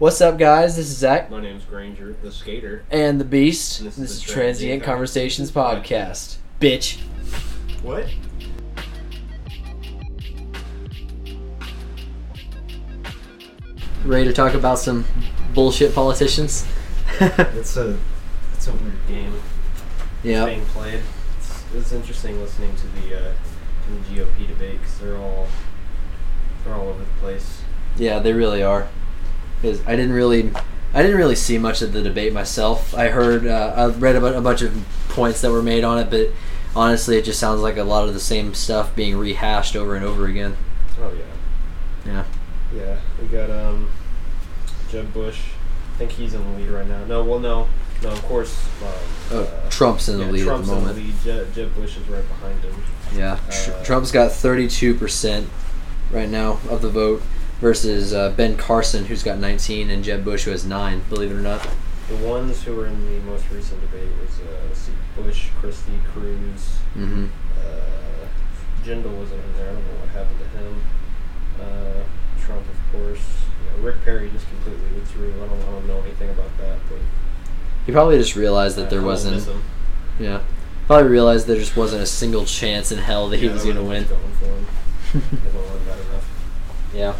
What's up, guys? This is Zach My name's Granger, the skater. and the Beast. And This, this is Transient Transient Conversations Conversations Podcast. Bitch. What? Ready to talk about some bullshit politicians? It's a it's a weird game yeah. being played. It's, it's interesting listening to the uh, to the GOP debate because they're all they're all over the place. Yeah, they really are. Because I didn't really, I didn't really see much of the debate myself. I heard, uh, I read about a bunch of points that were made on it, but honestly, it just sounds like a lot of the same stuff being rehashed over and over again. Oh yeah, Yeah. yeah. We got um Jeb Bush. I think he's in the lead right now. No, well, no, no. Of course, um, Oh, uh, Trump's in the yeah, lead Trump's at the moment. in the lead. Jeb, Jeb Bush is right behind him. Yeah, Tr- Uh, Trump's got 32% right now of the vote versus uh, Ben Carson, who's got 19, and Jeb Bush, who has 9, believe it or not. The ones who were in the most recent debate was uh, Bush, Christie, Cruz, hmm uh, Jindal wasn't in there. I don't know what happened to him. Uh, Trump, of course. Yeah, Rick Perry just completely withdrew. I don't, I don't know anything about that, but He probably just realized that there wasn't, yeah, probably realized there just wasn't a single chance in hell that he was going to win. wasn't much Going for him. They don't want that enough. Yeah.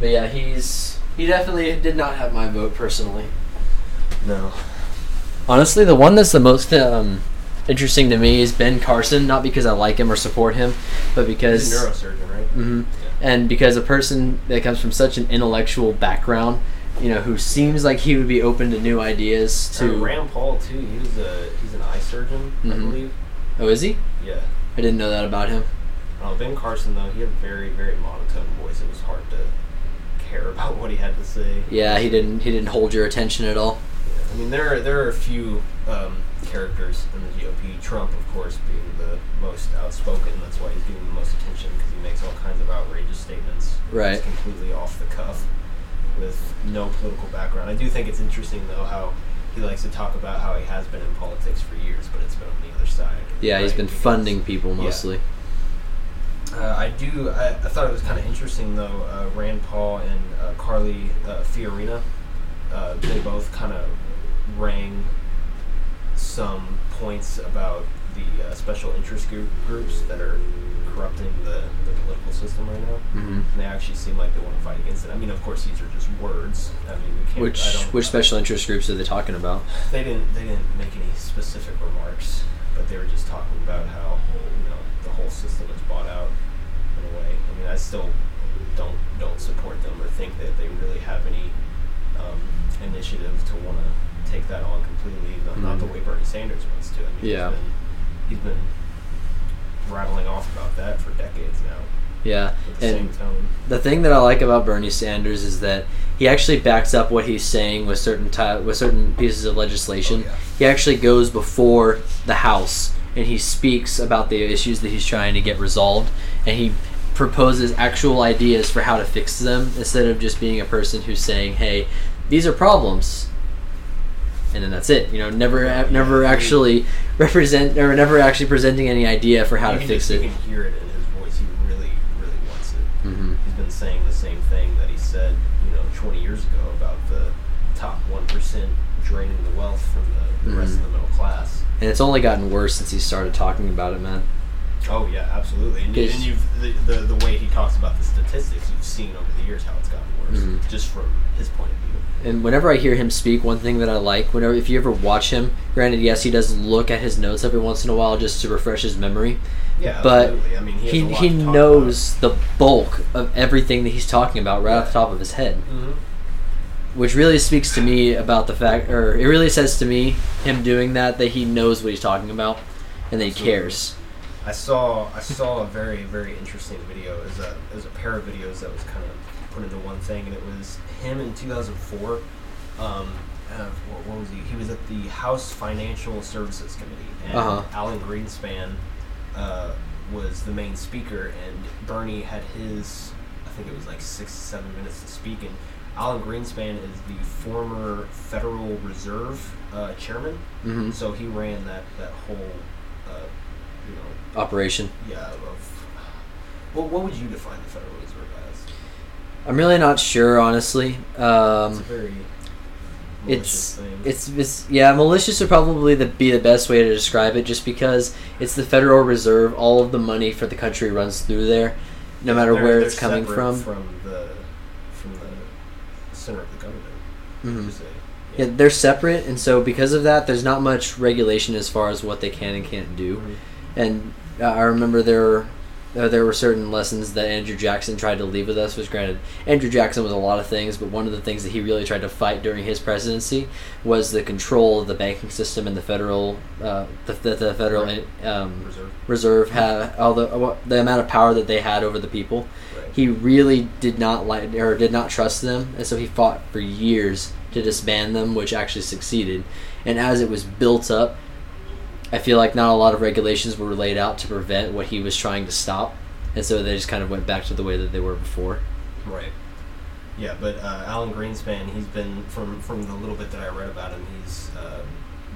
But yeah, he's he definitely did not have my vote personally. No. Honestly, the one that's the most um, interesting to me is Ben Carson. Not because I like him or support him, but because He's a neurosurgeon, right? Mm-hmm. and because a person that comes from such an intellectual background, you know, who seems like he would be open to new ideas. To To Rand Paul too. He was a he's an eye surgeon, I Mhm. believe. oh, is he? Yeah. I didn't know that about him. Uh, ben Carson though, he had a very very monotone voice. It was hard to care about what he had to say. Yeah, he didn't. He didn't hold your attention at all. Yeah, I mean, there are, there are a few um, characters in the GOP. Trump, of course, being the most outspoken. That's why he's getting the most attention because he makes all kinds of outrageous statements. Right. It's completely off the cuff with no political background. I do think it's interesting, though, how he likes to talk about how he has been in politics for years, but it's been on the other side. Yeah, he's been Because- funding people Yeah. Uh, I do. I, I thought it was kind of interesting though. Uh, Rand Paul and uh, Carly uh, Fiorina, uh, they both kind of rang some points about the uh, special interest group, groups that are corrupting the, the political system right now. hmm And they actually seem like they want to fight against it. I mean, of course, these are just words. I mean, we can't. Which which special interest groups are they talking about? They didn't. They didn't make any specific remarks, but they were just talking about how you know whole system is bought out in a way. I mean, I still don't don't support them or think that they really have any um, initiative to want to take that on completely. Not, not the Mhm. way Bernie Sanders wants to. I mean, Yeah. he's been, he's been rattling off about that for decades now Yeah, the and same tone. the thing that I like about Bernie Sanders is that he actually backs up what he's saying with certain ti- with certain pieces of legislation. Oh, yeah. He actually goes before the House and he speaks about the issues that he's trying to get resolved, and he proposes actual ideas for how to fix them instead of just being a person who's saying, "Hey, these are problems." And then that's it. You know, never, never actually represent or never actually presenting any idea for how you to fix just, it. You can hear it in his voice. He really, really wants it. hmm he's been saying the same thing that he said, you know, 20 years ago about the top 1% draining the wealth from the, the rest Mhm. of the middle class. And it's only gotten worse since he started talking about it, man. Oh yeah, absolutely. And, you, and you've the, the the way he talks about the statistics, you've seen over the years how it's gotten worse, Mhm. just from his point of view. And whenever I hear him speak, one thing that I like, whenever if you ever watch him, granted, yes, he does look at his notes every once in a while just to refresh his memory, Yeah, but absolutely. I mean, he he has a lot he knows the bulk of everything that he's talking about right off the top of his head, hmm which really speaks to me about the fact, or it really says to me, him doing that, that he knows what he's talking about, and that he Absolutely. cares. I saw I saw a very very interesting video. It was a it was a pair of videos that was kind of put into one thing, and it was him in 2004. Um, uh, what, what was he? He was at the House Financial Services Committee, and Uh-huh. Alan Greenspan uh, was the main speaker, and Bernie had his I think it was like six seven minutes to speak, and Alan Greenspan is the former Federal Reserve uh, chairman, hmm so he ran that that whole uh, you know Operation. yeah, of what, what would you define the Federal Reserve as? I'm really not sure, honestly. Um, It's a very malicious it's it's yeah malicious would probably the, be the best way to describe it just because it's the federal reserve all of the money for the country runs through there no matter They're- where they're it's coming from From the from the center of the government. Mhm. to say. yeah they're separate and so because of that there's not much regulation as far as what they can and can't do Mhm. and uh, I remember there were uh, there were certain lessons that Andrew Jackson tried to leave with us. Which, granted, Andrew Jackson was a lot of things, but one of the things that he really tried to fight during his presidency was the control of the banking system and the federal uh, the, the, the federal um, Reserve. Mm-hmm. reserve had all the the amount of power that they had over the people. He really did not like or did not trust them, and so he fought for years to disband them, which actually succeeded. And as it was built up, I feel like not a lot of regulations were laid out to prevent what he was trying to stop, and so they just kind of went back to the way that they were before. Right. Yeah, but uh, Alan Greenspan, he's been from from the little bit that I read about him, he's uh,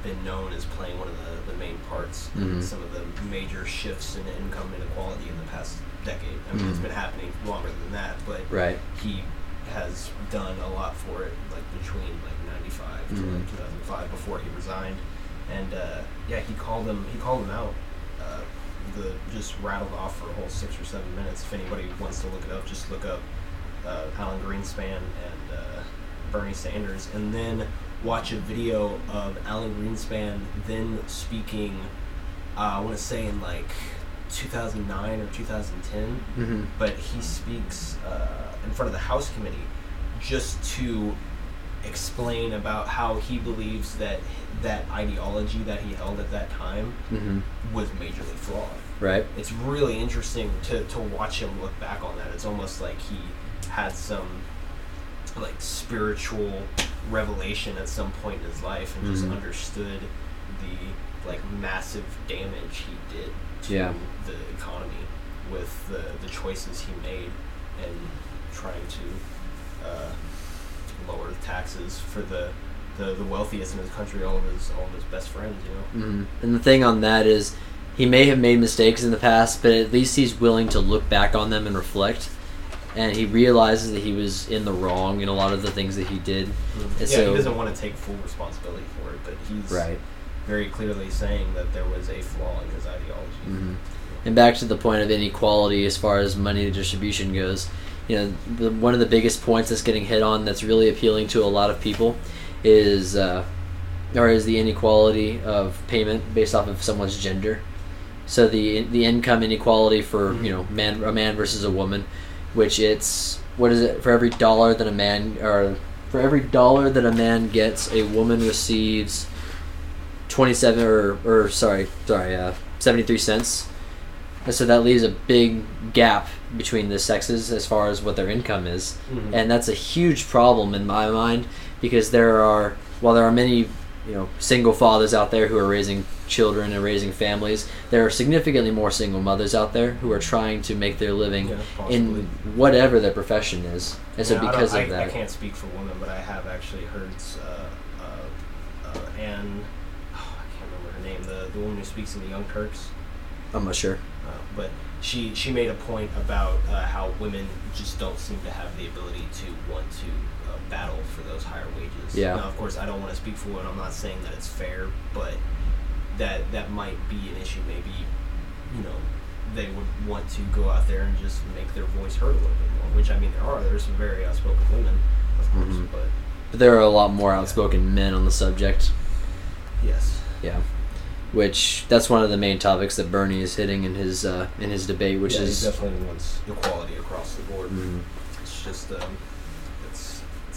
been known as playing one of the, the main parts in Mhm. some of the major shifts in income inequality in the past decade. I mean, it's Mhm. been happening longer than that, but Right. he has done a lot for it, like between like '95 to Mhm. like 2005 before he resigned, and uh, yeah, he called him he called him out. Uh, the just rattled off for a whole six or seven minutes. If anybody wants to look it up, just look up uh, Alan Greenspan and uh, Bernie Sanders, and then watch a video of Alan Greenspan then speaking. Uh, I want to say in like 2009 or 2010 Mm-hmm. but he speaks uh, in front of the House committee just to explain about how he believes that that ideology that he held at that time Mm-hmm. was majorly flawed. Right. It's really interesting to, to watch him look back on that. It's almost like he had some like spiritual revelation at some point in his life and just Mhm. understood the like massive damage he did to Yeah. the economy with the, the choices he made and trying to uh, lower the taxes for the, the, the wealthiest in his country, all of his all of his best friends, you know. Mm-hmm. And the thing on that is, he may have made mistakes in the past, but at least he's willing to look back on them and reflect. And he realizes that he was in the wrong in a lot of the things that he did. Yeah, so- he doesn't want to take full responsibility for it, but he's right. very clearly saying that there was a flaw in his ideology. hmm And back to the point of inequality as far as money distribution goes, you know, the, one of the biggest points that's getting hit on that's really appealing to a lot of people is, uh, or is the inequality of payment based off of someone's gender. So the the income inequality for you know man a man versus a woman, which it's what is it for every dollar that a man or for every dollar that a man gets, a woman receives twenty seven or or sorry sorry uh, seventy three cents. And so that leaves a big gap between the sexes as far as what their income is. Mhm. And that's a huge problem in my mind because there are, while there are many, you know, single fathers out there who are raising children and raising families, there are significantly more single mothers out there who are trying to make their living Yeah, in whatever their profession is. And so I because I, of that, I can't speak for women, but I have actually heard uh, uh, uh, Anne. Oh, I can't remember her name. The the woman who speaks in the Young Turks. I'm not sure. Uh, but she she made a point about uh, how women just don't seem to have the ability to want to uh, battle for those higher wages. Yeah. Now, of course, I don't want to speak for women. I'm not saying that it's fair, but that that might be an issue. Maybe you know they would want to go out there and just make their voice heard a little bit more. Which I mean, there are there's some very outspoken women, of course, Mhm. but But there are a lot more outspoken men on the subject. yes. Yeah. Which that's one of the main topics that Bernie is hitting in his uh, in his debate, which yeah, he is definitely wants equality across the board. Mhm. It's just um,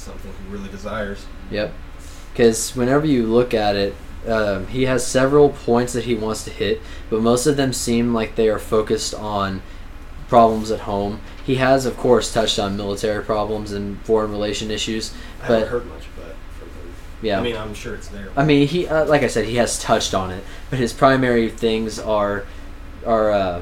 something he really desires. Yep. Because whenever you look at it, um, he has several points that he wants to hit, but most of them seem like they are focused on problems at home. He has, of course, touched on military problems and foreign relation issues, I but haven't heard much that from yeah. I mean, I'm sure it's there. I mean, he uh, like I said, he has touched on it, but his primary things are are uh,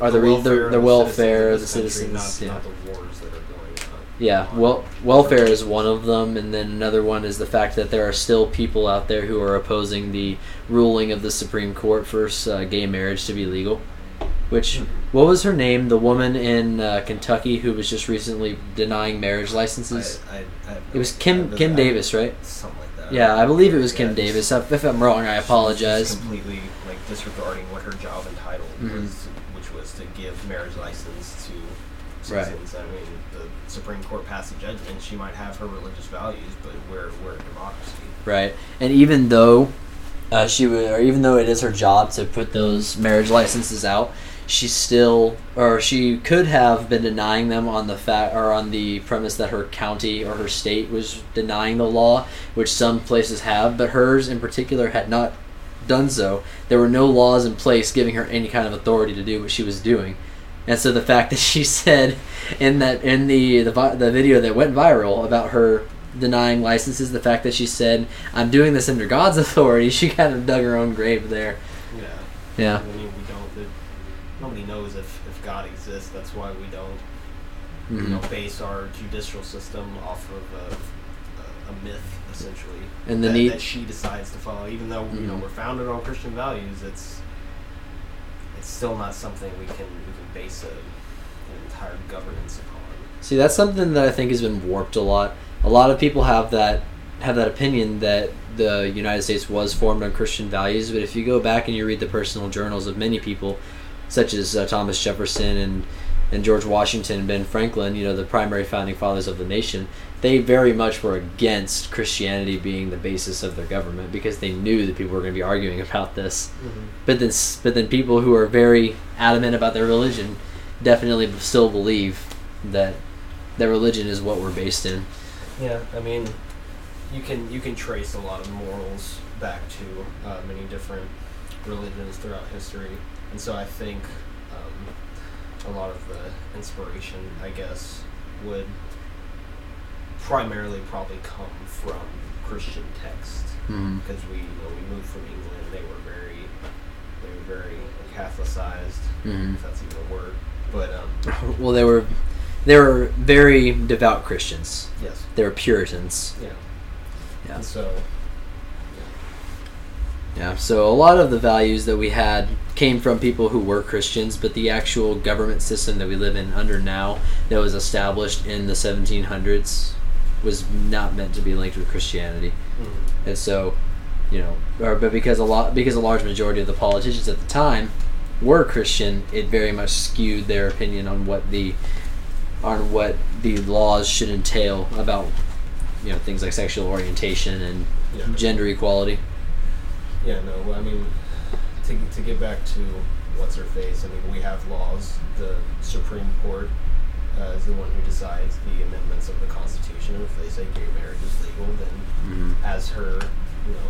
are the, re- the, of the welfare of the citizens, of this citizens. country, yeah. not, not the wars that are going on. Yeah, well, welfare is one of them, and then another one is the fact that there are still people out there who are opposing the ruling of the Supreme Court for uh, gay marriage to be legal. Which what was her name? The woman in uh, Kentucky who was just recently denying marriage licenses. I, I, I it was Kim Kim Davis, right? Something like that. Yeah, I believe it was Kim Yeah, Davis. just- If I'm wrong, I apologize. completely like disregarding what her job entitled Mhm. was, which was to give marriage license to Right. citizens. I mean, Supreme Court passed a judgment. She might have her religious values, but we're we're a democracy. Right, and even though uh, she would, or even though it is her job to put those marriage licenses out, she still, or she could have been denying them on the fact, or on the premise that her county or her state was denying the law, which some places have, but hers in particular had not done so. There were no laws in place giving her any kind of authority to do what she was doing. And so the fact that she said in that in the the, the video that went viral about her denying licenses, the fact that she said I'm doing this under God's authority, she kind of dug her own grave there. Yeah. Yeah. I mean, we don't. Nobody knows if, if God exists. That's why we don't, you know, base our judicial system off of a, a, myth, essentially. And the that, need- that she decides to follow, even though you know Mhm. we're founded on Christian values, it's it's still not something we can we can base a, an entire governance upon. See, that's something that I think has been warped a lot. A lot of people have that have that opinion that the United States was formed on Christian values, but if you go back and you read the personal journals of many people, such as uh, Thomas Jefferson and and George Washington and Ben Franklin, you know, the primary founding fathers of the nation, they very much were against Christianity being the basis of their government because they knew that people were going to be arguing about this. But then, but then people who are very adamant about their religion definitely still believe that that religion is what we're based in. Yeah, I mean, you can you can trace a lot of morals back to uh, many different religions throughout history, and so I think um, a lot of the inspiration, I guess, would primarily probably come from Christian text Mm-hmm. because we you know we moved from England, they were very they were very Catholicized, Mhm. if that's even a word, but um, Well, they were they were very devout Christians. yes, They were Puritans. yeah, Yeah. and so. Yeah. So a lot of the values that we had came from people who were Christians, but the actual government system that we live in under now, that was established in the 1700s, was not meant to be linked with Christianity. mhm. And so, you know, or, but because a lot because a large majority of the politicians at the time were Christian, it very much skewed their opinion on what the on what the laws should entail about you know things like sexual orientation and Yeah. gender equality. Yeah, no, I mean, to, to get back to what's her face, I mean, we have laws. The Supreme Court uh, is the one who decides the amendments of the Constitution. And if they say gay marriage is legal, then Mm-hmm. as her, you know,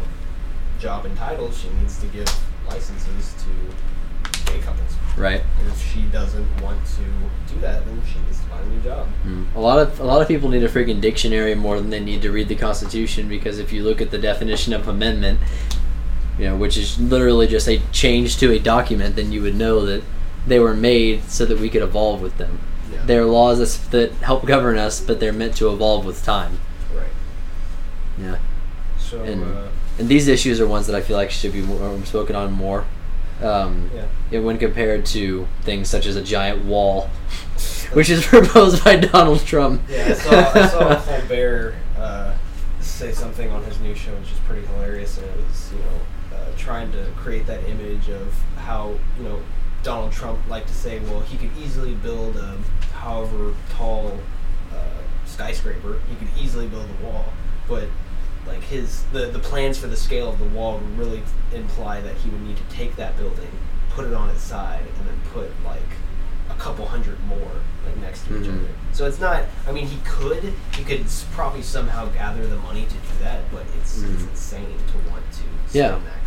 job entitled, she needs to give licenses to gay couples. Right. And if she doesn't want to do that, then she needs to find a new job. Mm. A lot of a lot of people need a freaking dictionary more than they need to read the Constitution because if you look at the definition of amendment, you know, which is literally just a change to a document, then you would know that they were made so that we could evolve with them. Yeah. They're laws that help govern us, but they're meant to evolve with time. Right. Yeah. So, And- uh, And these issues are ones that I feel like should be more, spoken on more. Um, yeah. yeah, when compared to things such as a giant wall, which is proposed by Donald Trump. Yeah, I saw, I saw Colbert uh, say something on his new show, which is pretty hilarious, and it was, you know, uh, trying to create that image of how, you know, Donald Trump liked to say, well, he could easily build a however tall uh, skyscraper, he could easily build a wall, but like his the the plans for the scale of the wall really imply that he would need to take that building, put it on its side, and then put like a couple hundred more like next to each Mhm. other. So it's not. I mean, he could. He could probably somehow gather the money to do that, but it's, it's Mhm. insane to want to spend Yeah. that kind of money.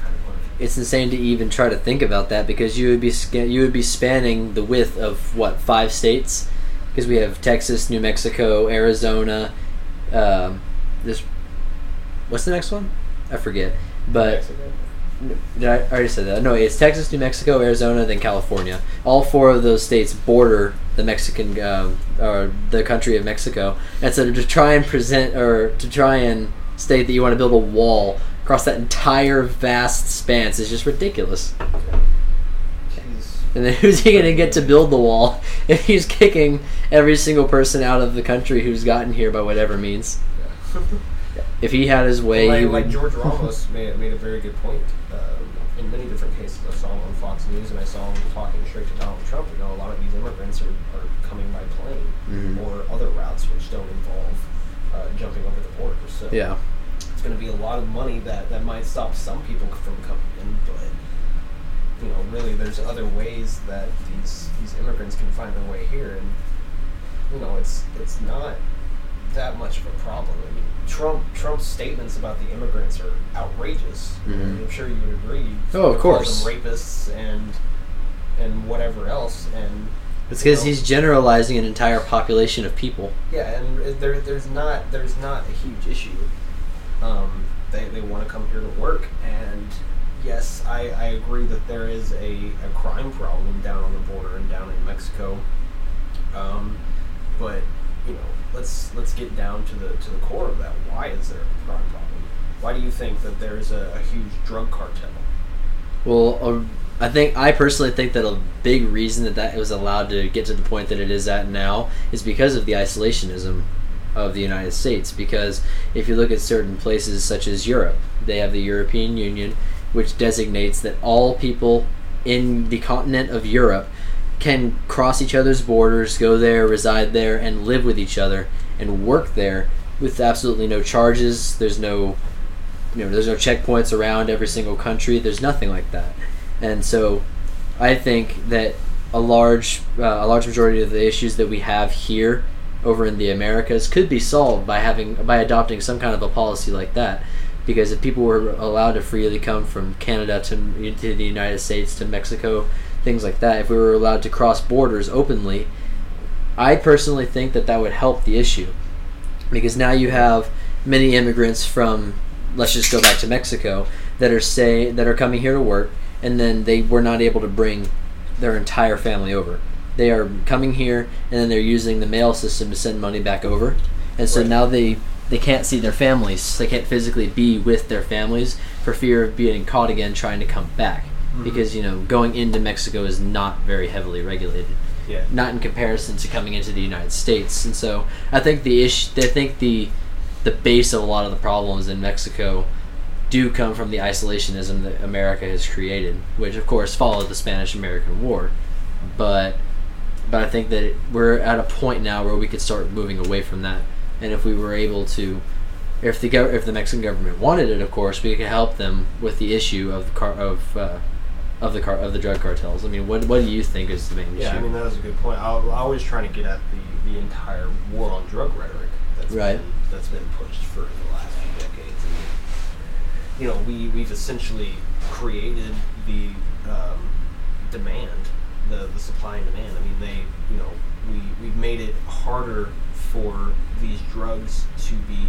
It's insane to even try to think about that because you would be you would be spanning the width of what five states because we have Texas, New Mexico, Arizona. Um, this what's the next one? I forget. But did I, I already said that? No, it's Texas, New Mexico, Arizona, then California. All four of those states border the Mexican um, or the country of Mexico, and so to try and present or to try and state that you want to build a wall across that entire vast span is just ridiculous. And then who's he going to get to build the wall if he's kicking every single person out of the country who's gotten here by whatever means? If he had his way, like, like George Ramos made, made a very good point um, in many different cases. I saw him on Fox News and I saw him talking straight to Donald Trump. You know, a lot of these immigrants are, are coming by plane Mhm. or other routes which don't involve uh, jumping over the border. So yeah, it's going to be a lot of money that, that might stop some people from coming in, but you know, really, there's other ways that these these immigrants can find their way here, and you know, it's it's not that much of a problem. I mean, Trump Trump's statements about the immigrants are outrageous. I mean, Mhm. I'm sure you would agree. Oh, of course. rapists and and whatever else, and it's because he's generalizing an entire population of people. yeah, and there, there's not there's not a huge issue. Um, they they want to come here to work, and yes, I, I agree that there is a, a crime problem down on the border and down in Mexico. Um, but you know, let's let's get down to the to the core of that. Why is there a crime problem? Why do you think that there's a, a huge drug cartel? Well, I think I personally think that a big reason that that was allowed to get to the point that it is at now is because of the isolationism of the United States. Because if you look at certain places such as Europe, they have the European Union, which designates that all people in the continent of Europe can cross each other's borders, go there, reside there, and live with each other and work there with absolutely no charges. There's no you know, there's no checkpoints around every single country. There's nothing like that, and so I think that a large uh, a large majority of the issues that we have here over in the Americas could be solved by having by adopting some kind of a policy like that. Because if people were allowed to freely come from Canada to, to the United States to Mexico, things like that, if we were allowed to cross borders openly, I personally think that that would help the issue because now you have many immigrants from let's just go back to Mexico that are say that are coming here to work and then they were not able to bring their entire family over. They are coming here and then they're using the mail system to send money back over. And so Right. now they they can't see their families. They can't physically be with their families for fear of being caught again trying to come back. Mhm. Because, you know, going into Mexico is not very heavily regulated Yeah. not in comparison to coming into the United States. And so I think the issue, I think the the base of a lot of the problems in Mexico do come from the isolationism that America has created, which of course followed the Spanish-American War. But but I think that it, we're at a point now where we could start moving away from that. And if we were able to if the gov- if the Mexican government wanted it, of course, we could help them with the issue of the car of uh, of the car of the drug cartels. I mean, what what do you think is the main Yeah, issue? I mean that was a good point. I, I was trying to get at the, the entire war on drug rhetoric that's Right. been, that's been pushed for the last few decades. And, you know, we we've essentially created the um, demand, the the supply and demand. I mean, they you know we we've made it harder for these drugs to be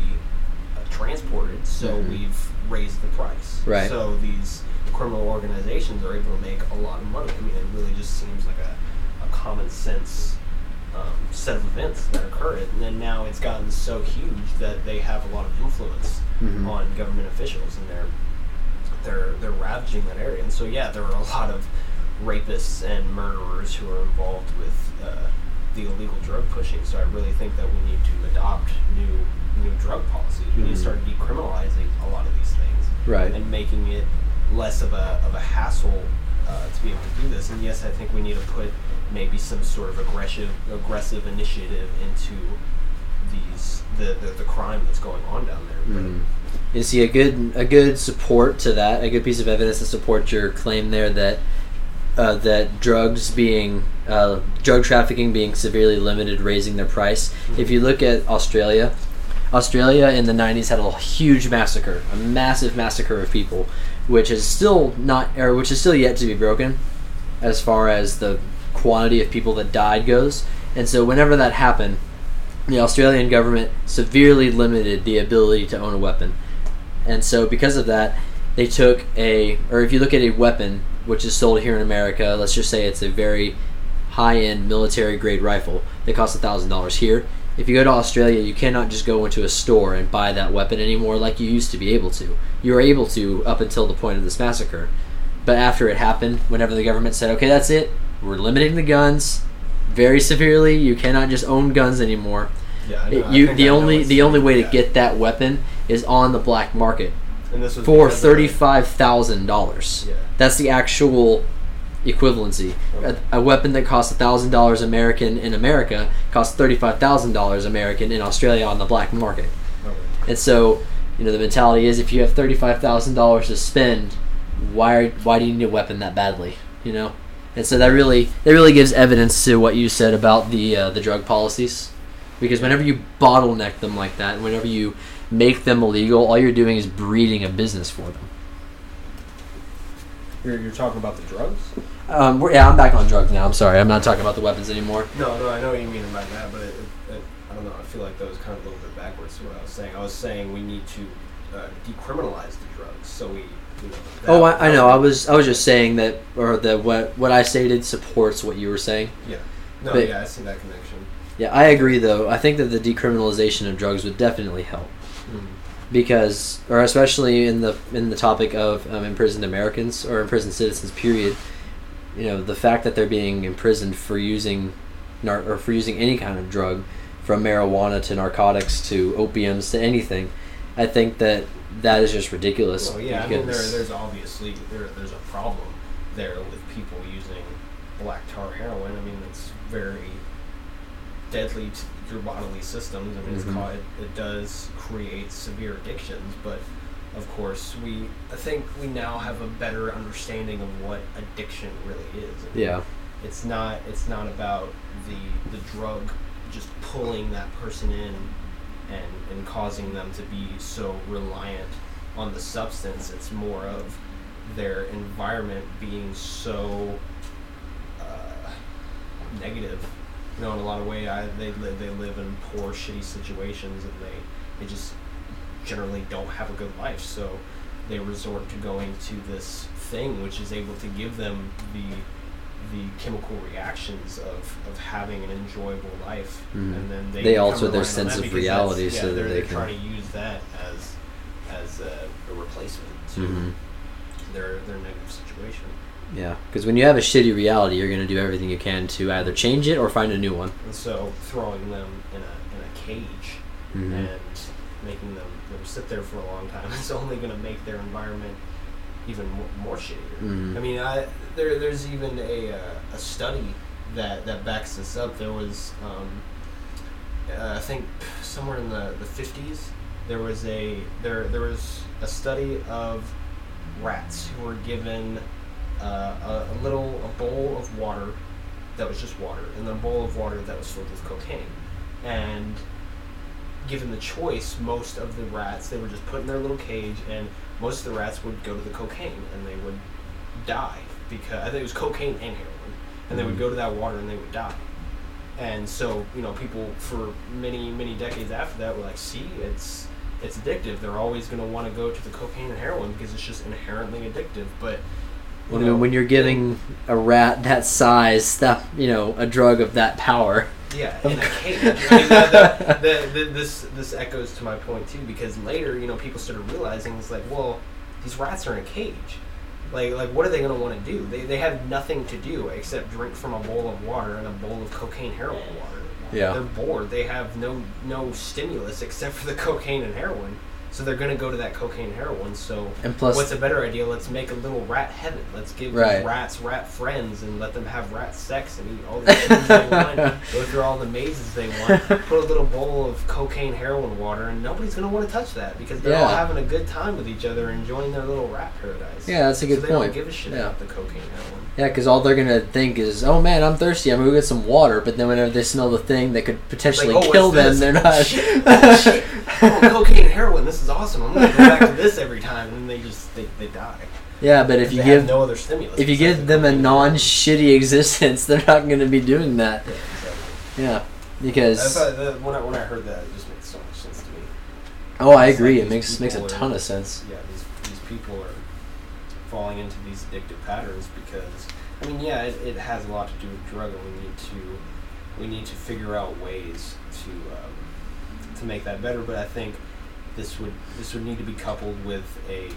uh, transported, so Mhm. we've raised the price. Right. So these criminal organizations are able to make a lot of money. I mean, it really just seems like a, a common sense um, set of events that occur. And then now it's gotten so huge that they have a lot of influence Mhm. on government officials, and they're they're they're ravaging that area. And so yeah, there are a lot of rapists and murderers who are involved with uh, the illegal drug pushing. So I really think that we need to adopt new new drug policies. We need Mhm. to start decriminalizing a lot of these things Right. and making it less of a, of a hassle uh, to be able to do this. And yes, I think we need to put maybe some sort of aggressive aggressive initiative into these the, the, the crime that's going on down there. But Mhm. You see a good a good support to that, a good piece of evidence to support your claim there that uh, that drugs being uh, drug trafficking being severely limited, raising their price. If you look at Australia, Australia in the '90s had a huge massacre, a massive massacre of people, which is still not, or which is still yet to be broken, as far as the quantity of people that died goes. And so, whenever that happened, the Australian government severely limited the ability to own a weapon. And so, because of that, they took a, or if you look at a weapon which is sold here in America, let's just say it's a very high end military grade rifle that costs $1,000 here. If you go to Australia, you cannot just go into a store and buy that weapon anymore like you used to be able to. You were able to up until the point of this massacre. But after it happened, whenever the government said, okay, that's it, we're limiting the guns very severely. You cannot just own guns anymore. Yeah, I know, It- you the only the only way to get that weapon is on the black market and this was for thirty five thousand dollars. Yeah. That's the actual equivalency. Okay. A, a weapon that costs thousand dollars American in America costs thirty five thousand dollars American in Australia on the black market. Okay. And so, you know, the mentality is if you have thirty five thousand dollars to spend, why are, why do you need a weapon that badly? You know, and so that really that really gives evidence to what you said about the uh, the drug policies, because whenever you bottleneck them like that, whenever you make them illegal, all you're doing is breeding a business for them. You're, you're talking about the drugs? Um, yeah, I'm back on drugs now. I'm sorry, I'm not talking about the weapons anymore. No, no, I know what you mean about that, but it, it, it, I don't know. I feel like that was kind of a little bit backwards to what I was saying. I was saying we need to uh, decriminalize the drugs, so we, you know. Oh, I, I know. I was I was just saying that, or that what what I stated supports what you were saying. Yeah. No, but- yeah, I see that connection. Yeah, I agree. Though I think that the decriminalization of drugs would definitely help. Because or especially in the in the topic of um, imprisoned Americans or imprisoned citizens period you know the fact that they're being imprisoned for using nar- or for using any kind of drug from marijuana to narcotics to opiums to anything I think that that is just ridiculous Well, yeah, I mean, there, there's obviously there, there's a problem there with people using black tar heroin. I mean, it's very deadly to your bodily systems. I mean, it's Mhm. called, it, it does create severe addictions, but of course, we I think we now have a better understanding of what addiction really is. I mean, yeah it's not it's not about the the drug just pulling that person in and and causing them to be so reliant on the substance it's more of their environment being so uh, negative you know in a lot of way I, they live they live in poor shitty situations and they they just generally don't have a good life so they resort to going to this thing which is able to give them the the chemical reactions of, of having an enjoyable life, Mhm. and then they They alter their sense of reality that's- so that they they're can- trying to use that as as a, a replacement to Mhm. their their negative situation. Yeah because when you have a shitty reality you're going to do everything you can to either change it or find a new one And so throwing them in a in a cage Mhm. and making them, them sit there for a long time is only going to make their environment even more, more shittier. Mhm. I mean, I, there there's even a uh, a study that that backs this up. There was um, uh, I think somewhere in the the fifties there was a there there was a study of rats who were given uh, a, a little a bowl of water that was just water and then a bowl of water that was filled with cocaine. And given the choice most of the rats they were just put in their little cage and most of the rats would go to the cocaine and they would die because I think it was cocaine and heroin and they would Mhm. go to that water and they would die. And so you know people for many many decades after that were like see it's it's addictive. They're always going to want to go to the cocaine and heroin because it's just inherently addictive. But you when, know, when you're giving a rat that size that you know a drug of that power Yeah, in a cage. I mean, the, the, the, this this echoes to my point too, because later, you know, people started realizing it's like, well, these rats are in a cage. Like, like, what are they going to want to do? They, they have nothing to do except drink from a bowl of water and a bowl of cocaine heroin water. Yeah. They're bored. They have no no stimulus except for the cocaine and heroin. So they're going to go to that cocaine heroin. So And plus- what's a better idea? Let's make a little rat heaven. Let's give Right. rats rat friends and let them have rat sex and eat all the things they want. Go through all the mazes they want. Put a little bowl of cocaine heroin water, and nobody's going to want to touch that because they're all having a good time with each other, enjoying their little rat paradise. Yeah, that's a good so they point. don't give a shit Yeah. about the cocaine heroin. Yeah, because all they're gonna think is, "Oh man, I'm thirsty. I'm gonna go get some water." But then whenever they smell the thing that could potentially Like, oh, kill them, this? they're not. Oh, Oh. Cocaine and heroin. This is awesome. I'm gonna go back to this every time, and then they just they, they die. yeah, but if you give no other stimulus. if you give them a non-shitty existence, they're not gonna be doing that. Yeah, exactly. Yeah, I because thought that when I when I heard that, it just makes so much sense to me. oh, I agree. like It makes makes a ton are- of sense. Yeah, these these people are falling into these addictive patterns because I mean, yeah, it, it has a lot to do with drug, and we need to we need to figure out ways to um, to make that better. But I think this would this would need to be coupled with a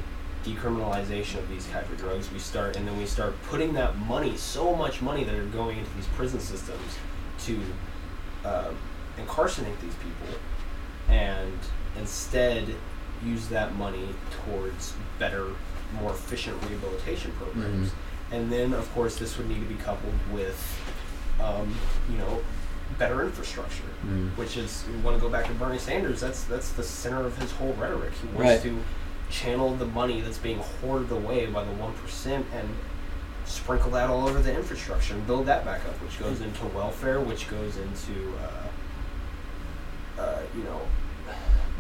decriminalization of these type of drugs, we start and then we start putting that money, so much money that are going into these prison systems to uh, incarcerate these people, and instead use that money towards better, more efficient rehabilitation programs. And then, of course, this would need to be coupled with, um, you know, better infrastructure Mm. which is we want to go back to Bernie Sanders. That's that's the center of his whole rhetoric. He wants Right. to channel the money that's being hoarded away by the one percent and sprinkle that all over the infrastructure and build that back up, which goes into welfare, which goes into uh, uh, you know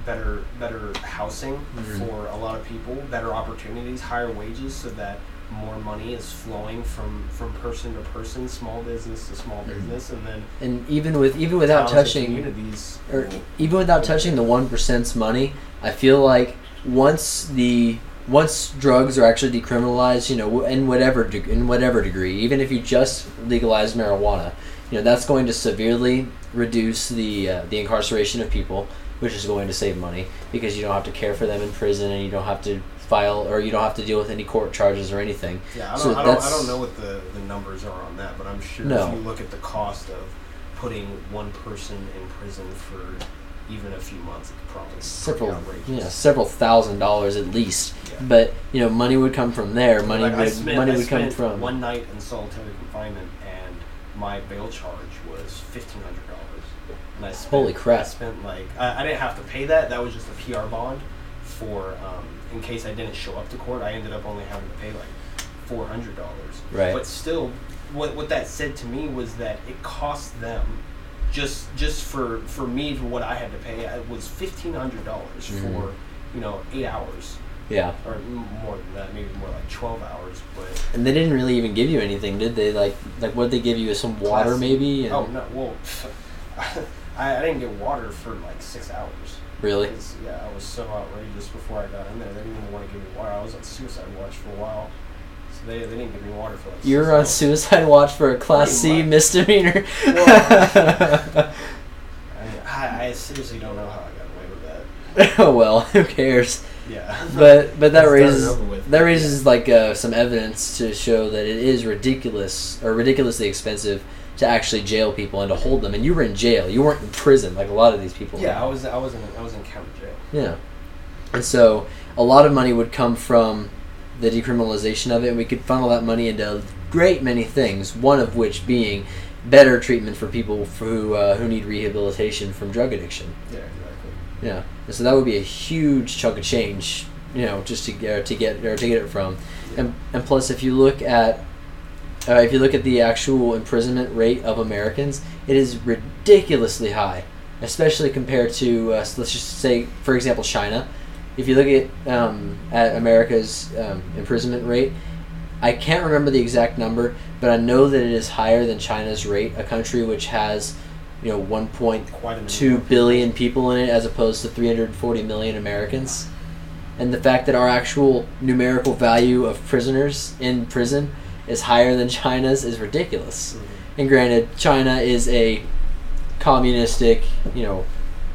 better better housing Mhm. for a lot of people, better opportunities, higher wages, so that more money is flowing from from person to person, small business to small Mhm. business, and then And even with even without touching communities or will- even without touching the one percent's money, I feel like once the once drugs are actually decriminalized, you know, in whatever de- in whatever degree, even if you just legalize marijuana, you know, that's going to severely reduce the uh, the incarceration of people, which is going to save money because you don't have to care for them in prison and you don't have to file or you don't have to deal with any court charges or anything. Yeah, I don't, So I, don't, I don't know what the, the numbers are on that, but I'm sure No. if you look at the cost of putting one person in prison for even a few months, it's probably Several, yeah, several thousand dollars at least. Yeah. But you know, money would come from there. Money Like, I would spent, money I would come from. one night in solitary confinement, and my bail charge was fifteen hundred dollars. And I spent, Holy crap. I spent like I, I didn't have to pay that. That was just a PR bond for um, in case I didn't show up to court. I ended up only having to pay like four hundred dollars. Right. But still, what what that said to me was that it cost them. Just, just for for me for what I had to pay, it was fifteen hundred dollars Mhm. for, you know, eight hours yeah. or more than that, maybe more like twelve hours. But And they didn't really even give you anything, did they? Like, like what they give you is some water, Class- maybe. And Oh no! Well, I, I didn't get water for like six hours. Really? Yeah, I was so outrageous before I got in there. They didn't even want to give me water. I was on suicide watch for a while, so they, they didn't give me water for like. You're on suicide watch for a Class Pretty C much. misdemeanor. I, I, I seriously don't know how I got away with that. oh well, who cares? Yeah. But but that Let's start it raises over with. that raises like uh, some evidence to show that it is ridiculous or ridiculously expensive to actually jail people and to hold them. And you were in jail. You weren't in prison like a lot of these people. Yeah, are. I was I was in I was in county jail. Yeah. And so a lot of money would come from the decriminalization of it, and we could funnel that money into a great many things, one of which being better treatment for people who, uh, who need rehabilitation from drug addiction. Yeah, exactly. Yeah. And so that would be a huge chunk of change, you know, just to get, to get, or to get it from. And, and plus, if you look at uh, if you look at the actual imprisonment rate of Americans, it is ridiculously high, especially compared to uh, let's just say, for example, China. If you look at um, at America's um, imprisonment rate, I can't remember the exact number, but I know that it is higher than China's rate, a country which has, you know, 1.2 Quite a number of billion people in it as opposed to 340 million Americans. And the fact that our actual numerical value of prisoners in prison is higher than China's is ridiculous. Mhm. And granted, China is a communistic, you know,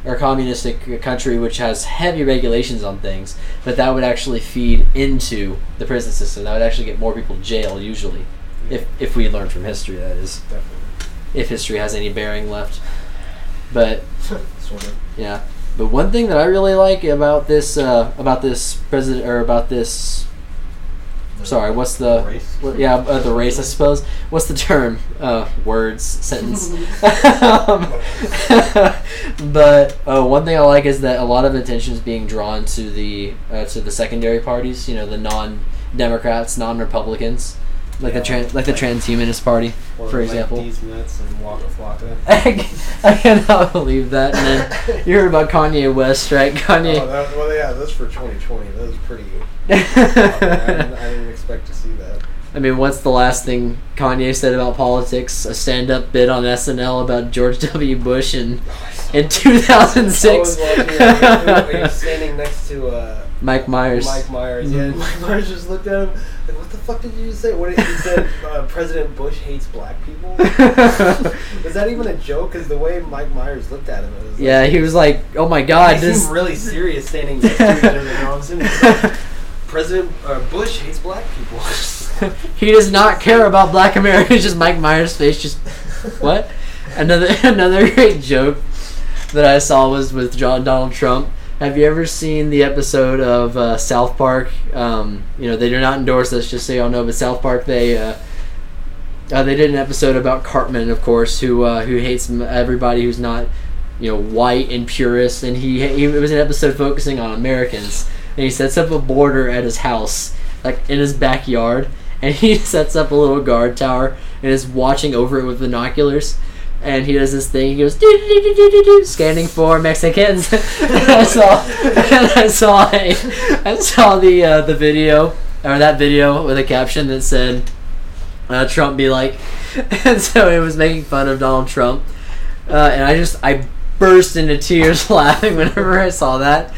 or communistic country which has heavy regulations on things, but that would actually feed into the prison system. That would actually get more people jailed usually, if if we learn from history. That is, Definitely. if history has any bearing left. But sort of. yeah, but one thing that I really like about this uh, about this president or about this sorry, what's the race? what, yeah uh, the race I suppose. What's the term? Uh, words sentence. um, but uh, one thing I like is that a lot of attention is being drawn to the uh, to the secondary parties. You know, the non-Democrats, non-Republicans, like the Yeah, tran- like the transhumanist party, Or for like example. Deez Nuts and Waka Flocka. I cannot believe that. And then you heard about Kanye West, right? Oh, Kanye. that, well, yeah, that's for 2020. That was pretty. I, didn't, I didn't expect to see that. I mean, what's the last thing Kanye said about politics? A stand-up bit on SNL about George W. Bush in in I 2006. was watching it. Was standing next to uh, Mike Myers. Mike Myers. Yeah, and Mike Myers just looked at him like, "What the fuck did you just say?" What did he said? Uh, President Bush hates black people. Is that even a joke? Because the way Mike Myers looked at him, it was like, yeah, he was like, "Oh my God, he this." seemed really serious standing next to each other. President uh, Bush hates black people. he does not care about black Americans. Just Mike Myers' face. Just what? Another another great joke that I saw was with John Donald Trump. Have you ever seen the episode of uh, South Park? Um, you know they do not endorse us, just so y'all know. But South Park, they uh, uh, they did an episode about Cartman, of course, who uh, who hates everybody who's not you know white and purist, and he, he it was an episode focusing on Americans, and he sets up a border at his house, like in his backyard, and he sets up a little guard tower and is watching over it with binoculars. And he does this thing. He goes "Doo, doo, doo, doo, doo, doo," scanning for Mexicans. and I saw, and I saw, a, I saw the uh, the video or that video with a caption that said, uh, Trump be like, and so it was making fun of Donald Trump, uh, and I just I burst into tears laughing whenever I saw that,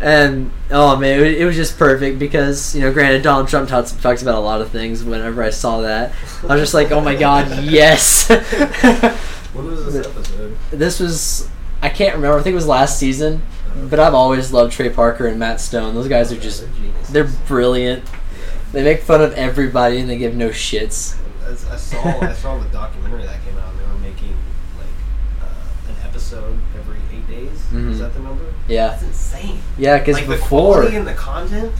and oh man, it, it was just perfect because you know, granted, Donald Trump talks, talks about a lot of things. Whenever I saw that, I was just like, oh my god, yes. when was this episode? this was I can't remember. I think it was last season, but I've always loved Trey Parker and Matt Stone. Those guys are just They're they're brilliant. They make fun of everybody and they give no shits. I saw, I saw the documentary that came out. and They were making like uh, an episode every eight days. Mhm. Is that the number? Yeah, It's insane. yeah, because like the before, quality and the content,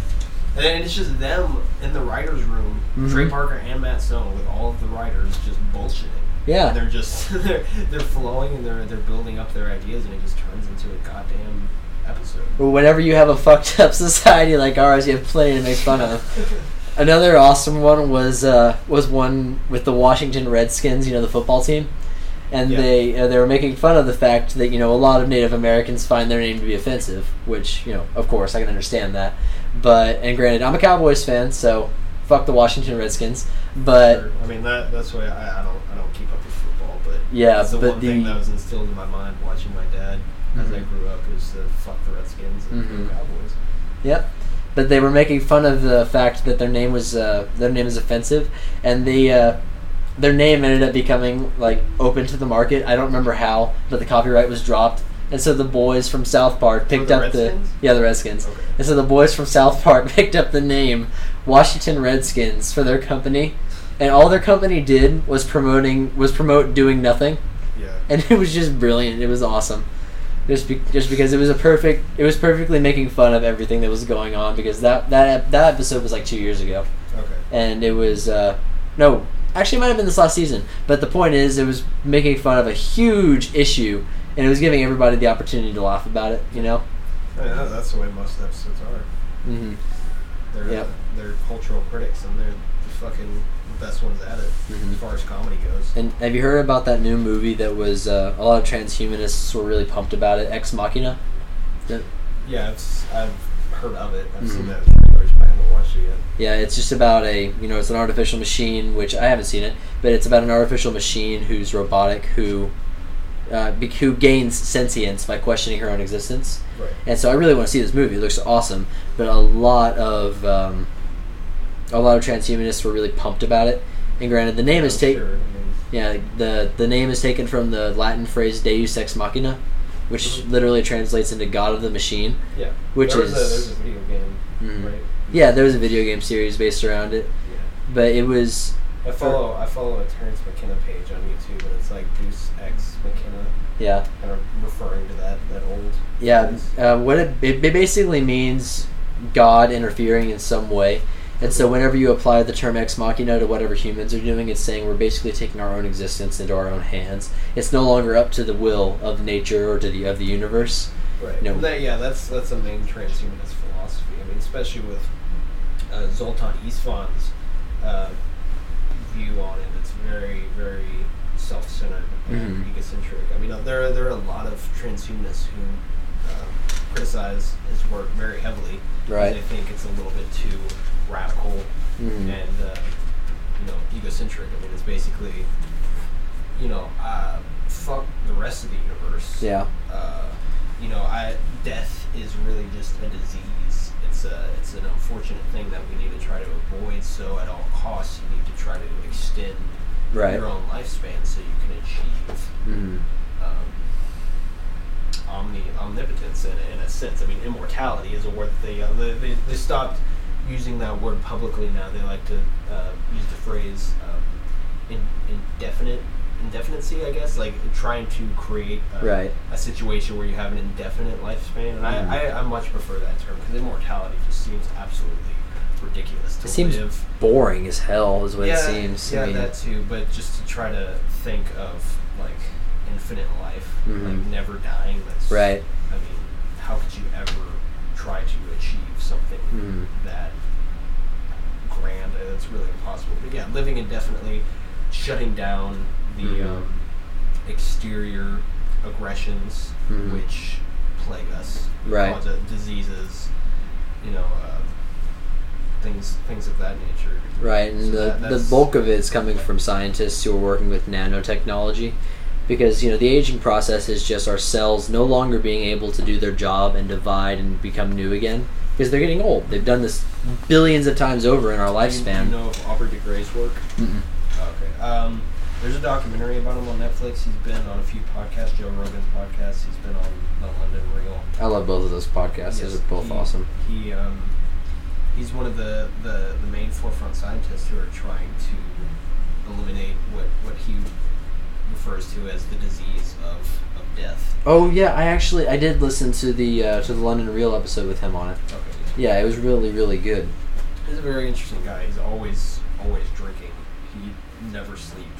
and it's just them in the writers' room, Mhm. Trey Parker and Matt Stone, with all of the writers just bullshitting. yeah, And they're just they're they're flowing and they're they're building up their ideas, and it just turns into a goddamn episode. But whenever you have a fucked up society like ours, you have plenty to make fun of. Another awesome one was uh, was one with the Washington Redskins, you know, the football team, and Yeah. they uh, they were making fun of the fact that you know a lot of Native Americans find their name to be offensive, which you know, of course, I can understand that. But and granted, I'm a Cowboys fan, so fuck the Washington Redskins. But Sure. I mean that that's why I, I don't I don't keep up with football, but Yeah, that's the but one thing that was instilled in my mind watching my dad as I Mhm. grew up is to fuck the Redskins and Mhm. the Cowboys. Yep. But they were making fun of the fact that their name was uh, their name is offensive, and the uh, their name ended up becoming like open to the market. I don't remember how, but the copyright was dropped, and so the boys from South Park picked the up the yeah the Redskins, Okay. and so the boys from South Park picked up the name Washington Redskins for their company, and all their company did was promoting was promote doing nothing, Yeah. and it was just brilliant. It was awesome. Just, be, just because it was a perfect, it was perfectly making fun of everything that was going on. Because that that that episode was like two years ago, Okay. and it was uh, no, actually it might have been this last season. But the point is, it was making fun of a huge issue, and it was giving everybody the opportunity to laugh about it. You know. I mean, that, that's the way most episodes are. hmm They're Yep. uh, they're cultural critics and they're the fucking best ones at it Mhm. as far as comedy goes. And have you heard about that new movie that was uh, a lot of transhumanists were really pumped about it? Ex Machina. Yeah, it's, I've heard of it. I've seen Mhm. that trailers, but I haven't watched it yet. Yeah, it's just about a you know it's an artificial machine, which I haven't seen it, but it's about an artificial machine who's robotic, who uh, who gains sentience by questioning her own existence. Right. And so I really want to see this movie. It looks awesome, but a lot of um, a lot of transhumanists were really pumped about it. And granted, the name is I'm taken. sure. I mean, Yeah, the the name is taken from the Latin phrase Deus ex machina, which Mhm. literally translates into God of the machine. yeah. Which there is- a, there's a video game, Mhm. right? Yeah, there was a video game series based around it, Yeah. but it was I follow I follow a Terence McKenna page on YouTube, and it's like Deuce X McKenna, yeah. kind of referring to that that old. Yeah, uh, what it, it it basically means God interfering in some way, and so whenever you apply the term ex machina to whatever humans are doing, it's saying we're basically taking our own existence into our own hands. It's no longer up to the will of nature or to the of the universe. Right. No. That- yeah, that's that's a main transhumanist philosophy. I mean, especially with uh, Zoltan Istvan's uh, view on it. It's very, very self-centered and Mhm. egocentric. I mean, uh, there are, there are a lot of transhumanists who um, criticize his work very heavily. because Right. They think it's a little bit too radical Mhm. and uh, you know egocentric. I mean, it's basically you know uh, fuck the rest of the universe Yeah. uh, you know, I death is really just a disease. It's a it's an unfortunate thing that we need to try to avoid. So at all costs, you need to try to extend Right. your own lifespan so you can achieve Mhm. um, omni omnipotence in, in a sense. I mean, immortality is a word that they uh, they, they, they stopped using that word publicly now. They like to uh, use the phrase um, in, indefinite indefinitency, I guess, like trying to create a, Right. a situation where you have an indefinite lifespan. And Mhm. I, I, I much prefer that term because immortality just seems absolutely ridiculous to It seems live. boring as hell, is what yeah, it seems. Yeah, I mean, that too. But just to try to think of like infinite life, Mhm. like never dying. That's Right. I mean, how could you ever try to achieve something Mhm. that grand? It's really impossible. But yeah, living indefinitely, shutting down the Mhm. um, exterior aggressions Mhm. which plague us, Right. cause diseases, you know, uh, things things of that nature. Right, and So the, that- the bulk of it is coming from scientists who are working with nanotechnology. Because, you know, the aging process is just our cells no longer being able to do their job and divide and become new again. Because they're getting old. They've done this billions of times over in our lifespan. Do you know of Aubrey de Grey's work? Mm-mm. Okay. Um, there's a documentary about him on Netflix. He's been on a few podcasts, Joe Rogan's podcast. He's been on the London Real. I love both of those podcasts. Those are both he- awesome. He um, he's one of the, the, the main forefront scientists who are trying to eliminate what, what he refers to as the disease of, of death. Oh yeah, I actually I did listen to the uh, to the London Real episode with him on it. Okay. Yeah, it was really really good. He's a very interesting guy. He's always always drinking. He never sleeps.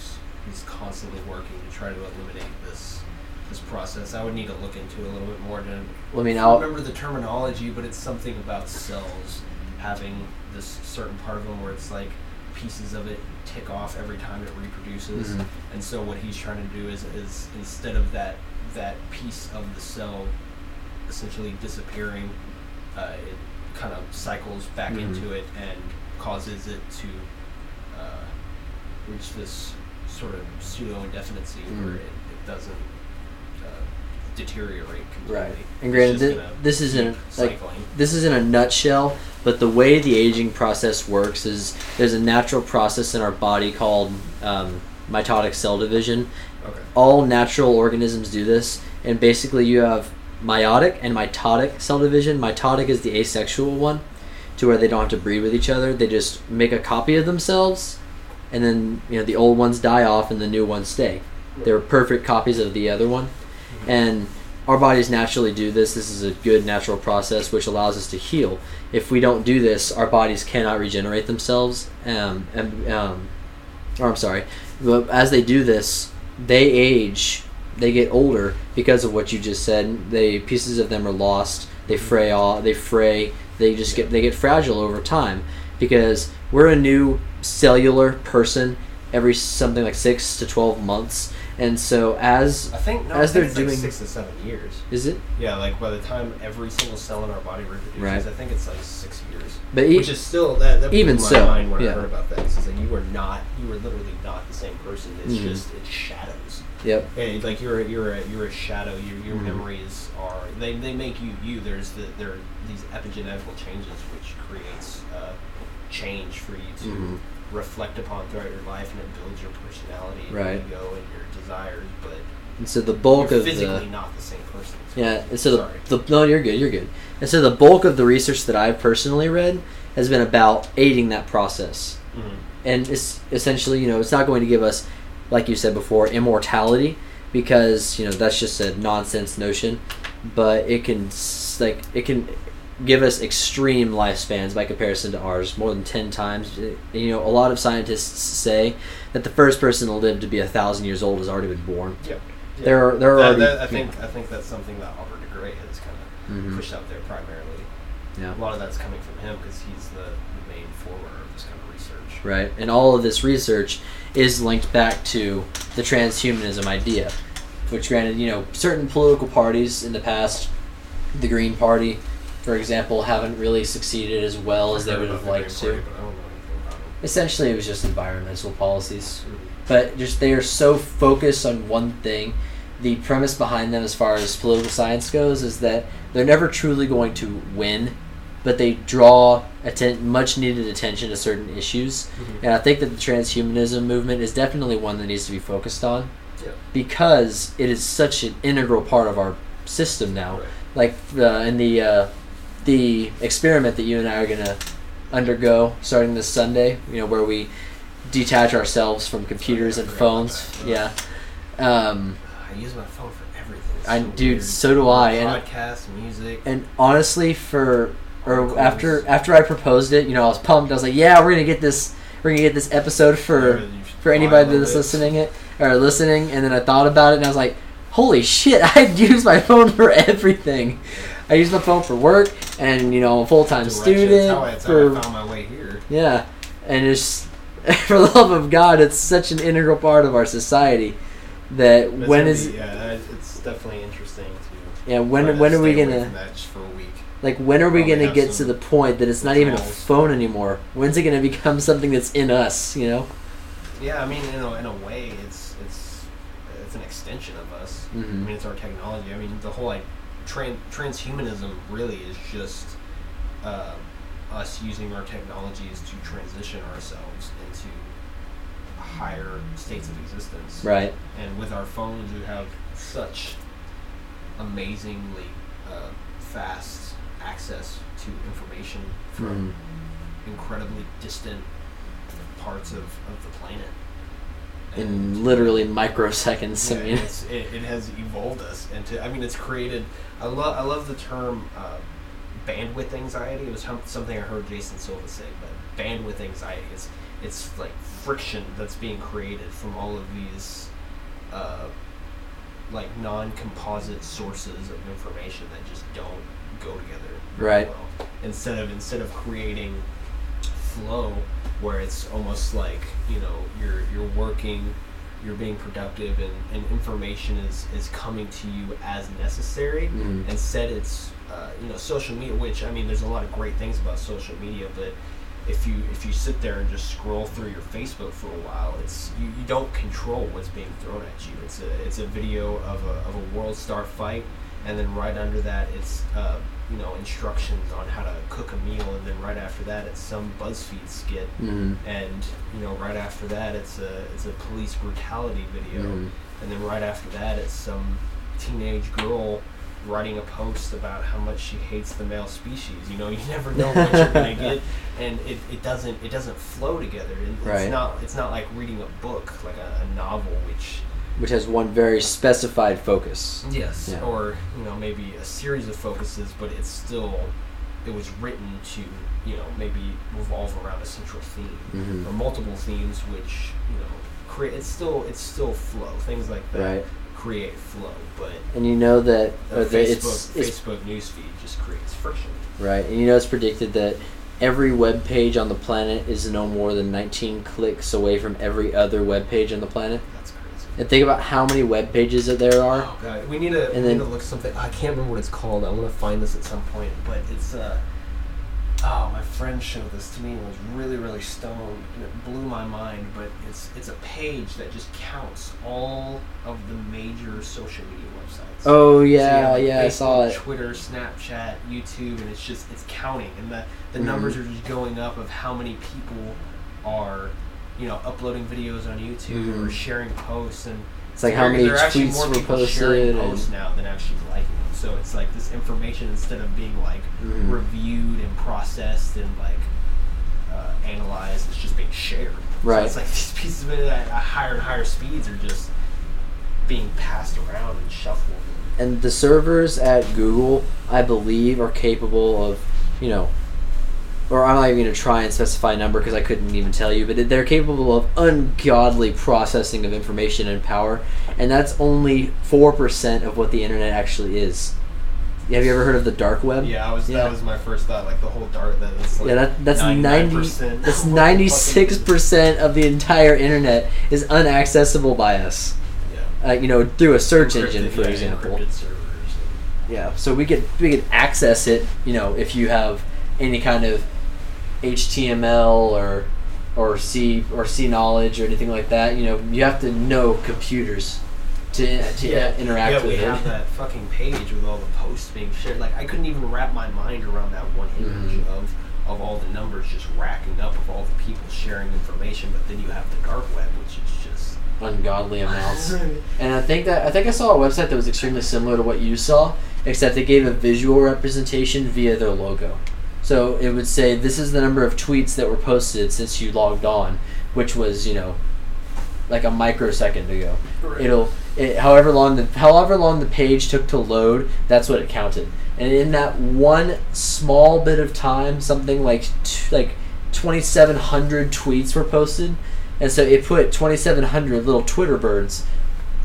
Constantly working to try to eliminate this this process. I would need to look into it a little bit more to Well, I mean, I I'll, don't remember the terminology, but it's something about cells having this certain part of them where it's like pieces of it tick off every time it reproduces. Mhm. And so what he's trying to do is, is instead of that that piece of the cell essentially disappearing, uh, it kind of cycles back Mhm. into it and causes it to uh, reach this sort of pseudo indefinitency where Mhm. it, it doesn't uh, deteriorate completely. Right. And granted, this isn't, like, this is in a nutshell, but the way the aging process works is there's a natural process in our body called um, mitotic cell division. okay. All natural organisms do this, and basically you have meiotic and mitotic cell division. Mitotic is the asexual one, to where they don't have to breed with each other. They just make a copy of themselves, and then you know the old ones die off and the new ones stay. They're perfect copies of the other one, and our bodies naturally do this. This is a good natural process which allows us to heal. If we don't do this, our bodies cannot regenerate themselves. Um, and, um, or I'm sorry, but as they do this, they age, they get older because of what you just said. They pieces of them are lost. They fray off. They fray. They just get they get fragile over time because we're a new cellular person every something like six to twelve months. And so as I think no, as I think they're it's like doing- six to seven years. is it? Yeah, like by the time every single cell in our body reproduces, Right. I think it's like six years. But e- Which is still that. that even my so, mind when yeah. I heard about that. It's like you were not, you were literally not the same person. It's Mhm. just it's shadows. Yep. And like you're a, you're a, you're a shadow. Your your Mhm. memories are they, they make you you. There's the there are these epigenetical changes which creates uh, change for you to Mhm. reflect upon throughout your life, and it builds your personality, and Right. your ego, and your desires. But And so the bulk you're of physically the not the same person. yeah. And so Sorry. the, the no, you're good. You're good. And so the bulk of the research that I've personally read has been about aiding that process. Mhm. and it's essentially you know it's not going to give us like you said before immortality because you know that's just a nonsense notion but it can like it can give us extreme lifespans by comparison to ours more than 10 times you know a lot of scientists say that the first person to live to be a thousand years old has already been born Yep. They're- they're That- already- that- I think I think that's something that Albert de Grey has kind of Mhm. pushed out there primarily. yeah A lot of that's coming from him because he's the, the main forerunner of this kind of research. right? And all of this research is linked back to the transhumanism idea, which, granted, you know, certain political parties in the past, the Green Party, for example, haven't really succeeded as well as they would have liked to. Party, but I don't know anything about it. Essentially, it was just environmental policies, Mhm. but just they are so focused on one thing. The premise behind them, as far as political science goes, is that they're never truly going to win, but they draw atten- much needed attention to certain issues. Mhm. And I think that the transhumanism movement is definitely one that needs to be focused on Yeah. because it is such an integral part of our system now. Right. Like uh, in the uh, the experiment that you and I are gonna undergo starting this Sunday. You know, where we detach ourselves from computers and phones. Yeah. Um, I use my phone for everything. It's I- so dude, weird. so do I, and- Podcasts, music. and honestly, for or after after I proposed it, you know, I was pumped. I was like, "Yeah, we're gonna get this. We're gonna get this episode for for anybody that's listening it or listening." And then I thought about it, and I was like, "Holy shit! I use my phone for everything. I use my phone for work, and you know, a full time student That's how, I, that's for I found my way here. yeah, and it's for the love of God, it's such an integral part of our society that That's when be- yeah, it's definitely interesting to. yeah when when are we gonna from for a week? like when are we Probably gonna get to the point that it's not even a phone anymore? When's it gonna become something that's in us? You know. Yeah, I mean, in a, in a way, it's it's it's an extension of us. I Mhm. mean, it's our technology. I mean, the whole like tran- transhumanism really is just uh, us using our technologies to transition ourselves into higher states of existence. Right. And with our phones, we have such amazingly uh, fast access to information from Mhm. incredibly distant parts of, of the planet. In literally microseconds. yeah, I mean. it's, it, it has evolved us into. I mean, it's created. I love I love the term uh, bandwidth anxiety. It was something I heard Jason Silva say, but bandwidth anxiety is it's like friction that's being created from all of these uh, like non-composite sources of information that just don't go together Right. well. Instead of instead of creating flow where it's almost like you know you're you're working you're being productive and, and information is, is coming to you as necessary. Mhm. instead it's uh, you know social media which i mean there's a lot of great things about social media but if you if you sit there and just scroll through your facebook for a while it's you, you don't control what's being thrown at you. It's a it's a video of a, of a world star fight and then right under that it's uh, you know instructions on how to cook a meal and then right after that it's some buzzfeed skit Mhm. and you know right after that it's a it's a police brutality video Mhm. and then right after that it's some teenage girl writing a post about how much she hates the male species you know you never know what you're gonna get and it, it doesn't it doesn't flow together It- it's Right. not it's not like reading a book like a, a novel which Which has one very specified focus. Yes. Yeah. Or you know maybe a series of focuses, but it's still it was written to you know maybe revolve around a central theme Mhm. or multiple themes, which you know create. It's still it's still flow. Things like that Right. create flow, but And you know that, that Facebook it's, it's Facebook newsfeed just creates friction. right, and you know it's predicted that every web page on the planet is no more than 19 clicks away from every other web page on the planet. And think about how many web pages that there are. Oh god, we need to And then- need to look something. I can't remember what it's called. I want to find this at some point, but it's uh. Oh, my friend showed this to me and was really, really stoned, and it blew my mind. But it's it's a page that just counts all of the major social media websites. Oh So yeah, like, yeah, I saw it. Twitter, Snapchat, YouTube, and it's just it's counting, and the the Mhm. numbers are just going up of how many people are, you know, uploading videos on YouTube or Mhm. sharing posts, and It's like how many there are actually tweets more were people sharing posted. posts now than actually liking them. So it's like this information instead of being like Mhm. reviewed and processed and like uh, analyzed, it's just being shared. So Right. it's like these pieces of it at higher and higher speeds are just being passed around and shuffled. and the servers at Google, I believe, are capable of, you know, or I'm not even going to try and specify a number because I couldn't even tell you, but they're capable of ungodly processing of information and power, and that's only four percent of what the internet actually is. Have you ever heard of the dark web? Yeah, I was Yeah. that was my first thought. Like the whole dark That it's like Yeah, that, that's ninety. 99% That's of what ninety fucking- six percent of the entire internet is unaccessible by us. Yeah. Uh, you know, through a search Encrypted- engine, for yeah, example. Yeah, so we could we could access it. You know, if you have any kind of HTML or or C or C knowledge or anything like that, you know, you have to know computers to to yeah, interact yeah, we have that fucking page with all the posts being shared. Like I couldn't even wrap my mind around that one image Mhm. of of all the numbers just racking up of all the people sharing information. But then you have the dark web, which is just Ungodly amounts. And I think that I think I saw a website that was extremely similar to what you saw, except they gave a visual representation via their logo. So it would say this is the number of tweets that were posted since you logged on, which was you know, like a microsecond ago. Right. It'll it, however long the however long the page took to load, that's what it counted. And in that one small bit of time, something like t- like twenty seven hundred tweets were posted, and so it put twenty seven hundred little Twitter birds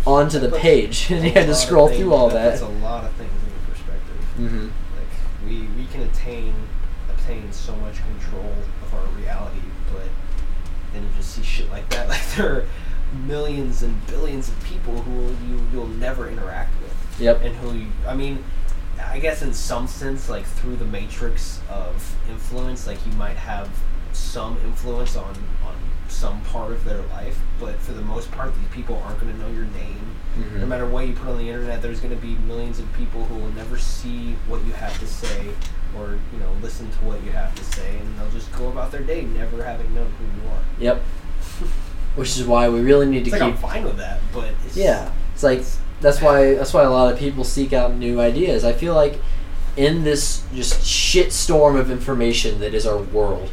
onto the page, and you had to scroll things- through all that. That's a lot of things in perspective. hmm Like we we can attain so much control of our reality, but then you just see shit like that. Like there are millions and billions of people who you you'll never interact with, Yep. and who you, I mean, I guess in some sense, like through the matrix of influence, like you might have some influence on on some part of their life, but for the most part, these people aren't going to know your name. Mhm. No matter what you put on the internet, there's going to be millions of people who will never see what you have to say or you know listen to what you have to say, and they'll just go about their day never having known who you are. Yep. Which is why we really need to like I'm keep. fine with that, but it's, Yeah, it's like that's why that's why a lot of people seek out new ideas. I feel like in this just shit storm of information that is our world,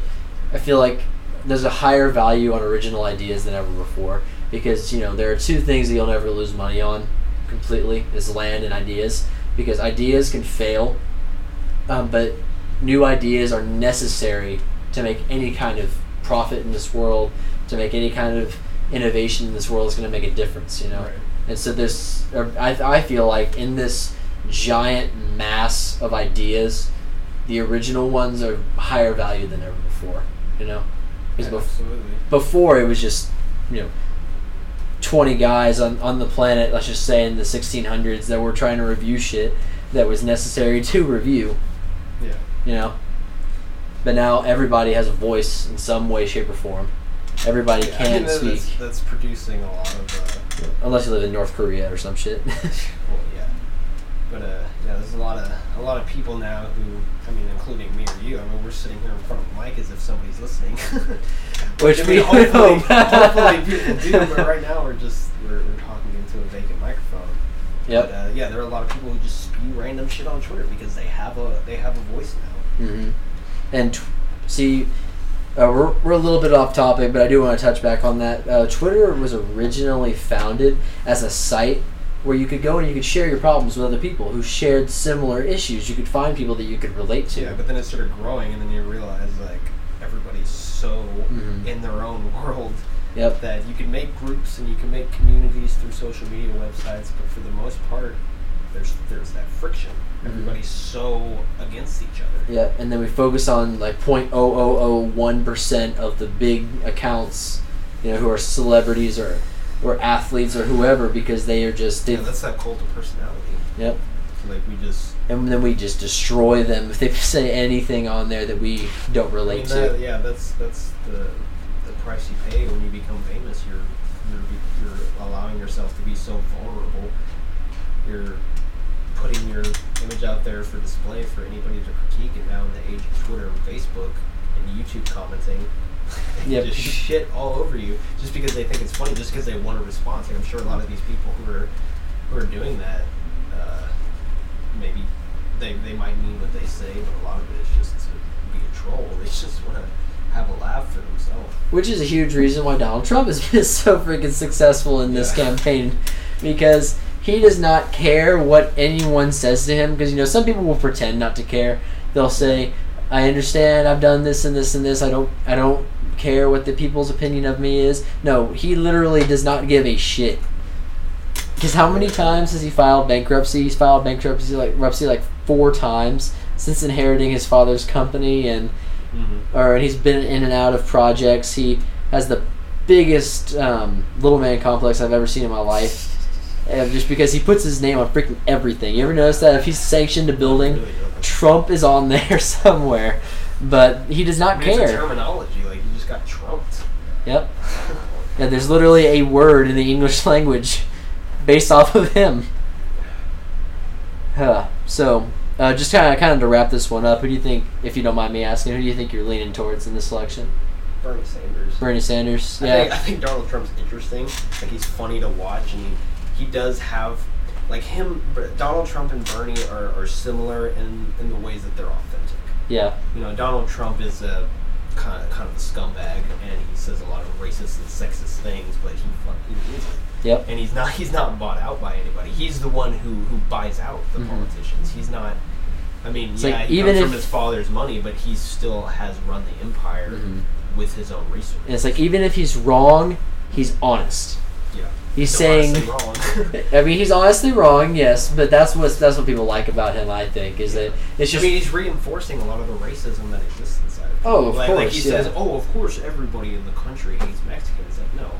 I feel like there's a higher value on original ideas than ever before because you know there are two things that you'll never lose money on completely is land and ideas because ideas can fail, um, but new ideas are necessary to make any kind of profit in this world, to make any kind of innovation in this world is going to make a difference. You know. Right. And so there's, I, I feel like in this giant mass of ideas, the original ones are higher value than ever before. You know, because Absolutely. before it was just, you know, twenty guys on on the planet. Let's just say in the 1600s that were trying to review shit that was necessary to review. Yeah. You know, but now everybody has a voice in some way, shape, or form. Everybody Yeah, can speak, That's, that's producing a lot of. Uh, unless you live in North Korea or some shit. well, yeah. But uh, yeah, there's a lot of a lot of people now who, I mean, including me or you. I mean, we're sitting here in front of a mic as if somebody's listening. Which I we hopefully, hopefully people do. But right now, we're just we're, we're talking into a vacant microphone. But, uh, yeah, there are a lot of people who just spew random shit on Twitter because they have a they have a voice now. hmm And tw- see, uh, we're, we're a little bit off topic, but I do want to touch back on that. Uh, Twitter was originally founded as a site where you could go and you could share your problems with other people who shared similar issues. You could find people that you could relate to. Yeah, but then it started growing, and then you realize like everybody's so Mhm. in their own world Yep. that you can make groups and you can make communities through social media websites, but for the most part, there's there's that friction. Mhm. Everybody's so against each other. Yeah, and then we focus on like 0.0001 percent of the big accounts, you know, who are celebrities or or athletes or whoever because they are just. Yeah, that's that cult of personality. Yep. Like we just and then we just destroy them if they say anything on there that we don't I mean, relate that, to. yeah, that's that's the price you pay when you become famous. You're you're you're allowing yourself to be so vulnerable. You're putting your image out there for display for anybody to critique. And now in the age of Twitter and Facebook and YouTube commenting, they Yep. just shit all over you just because they think it's funny, just because they want a response. Like I'm sure a lot of these people who are who are doing that, uh, maybe they they might mean what they say, but a lot of it is just to be a troll. They just want to have a laugh for themselves. Which is a huge reason why Donald Trump has been so freaking successful in this Yeah. campaign because he does not care what anyone says to him because you know some people will pretend not to care. They'll say, "I understand. I've done this and this and this. I don't I don't care what the people's opinion of me is." No, he literally does not give a shit. Because how many times has he filed bankruptcy? He's filed bankruptcy like bankruptcy like four times since inheriting his father's company and Mm-hmm. or he's been in and out of projects. He has the biggest um, little man complex I've ever seen in my life. Uh, just because he puts his name on freaking everything. You ever notice that if he's sanctioned a building, Trump is on there somewhere, but he does not I mean, care. terminology. Like you just got trumped. Yep. Yeah, there's literally a word in the English language based off of him. Huh. So, uh, just kind of kind of to wrap this one up, who do you think, if you don't mind me asking, who do you think you're leaning towards in this election? Bernie Sanders. Bernie Sanders. I Yeah. think, I think Donald Trump's interesting. Like he's funny to watch, and he, he does have like him. Donald Trump and Bernie are, are similar in in the ways that they're authentic. Yeah. You know, Donald Trump is a kind of, kind of a scumbag, and he says a lot of racist and sexist things, but he fucking is it. Yep. And he's not he's not bought out by anybody. He's the one who who buys out the Mhm. politicians. He's not. I mean, It's yeah, like, he even comes from his father's money, but he still has run the empire Mhm. with his own resources. And it's like even if he's wrong, he's honest. yeah, He's No, saying. wrong. I mean, he's honestly wrong, yes, but that's what that's what people like about him. I think is that it's I just mean, he's reinforcing a lot of the racism that exists Oh, of like, like he yeah. says, "Oh, of course, everybody in the country hates Mexicans." Like, no,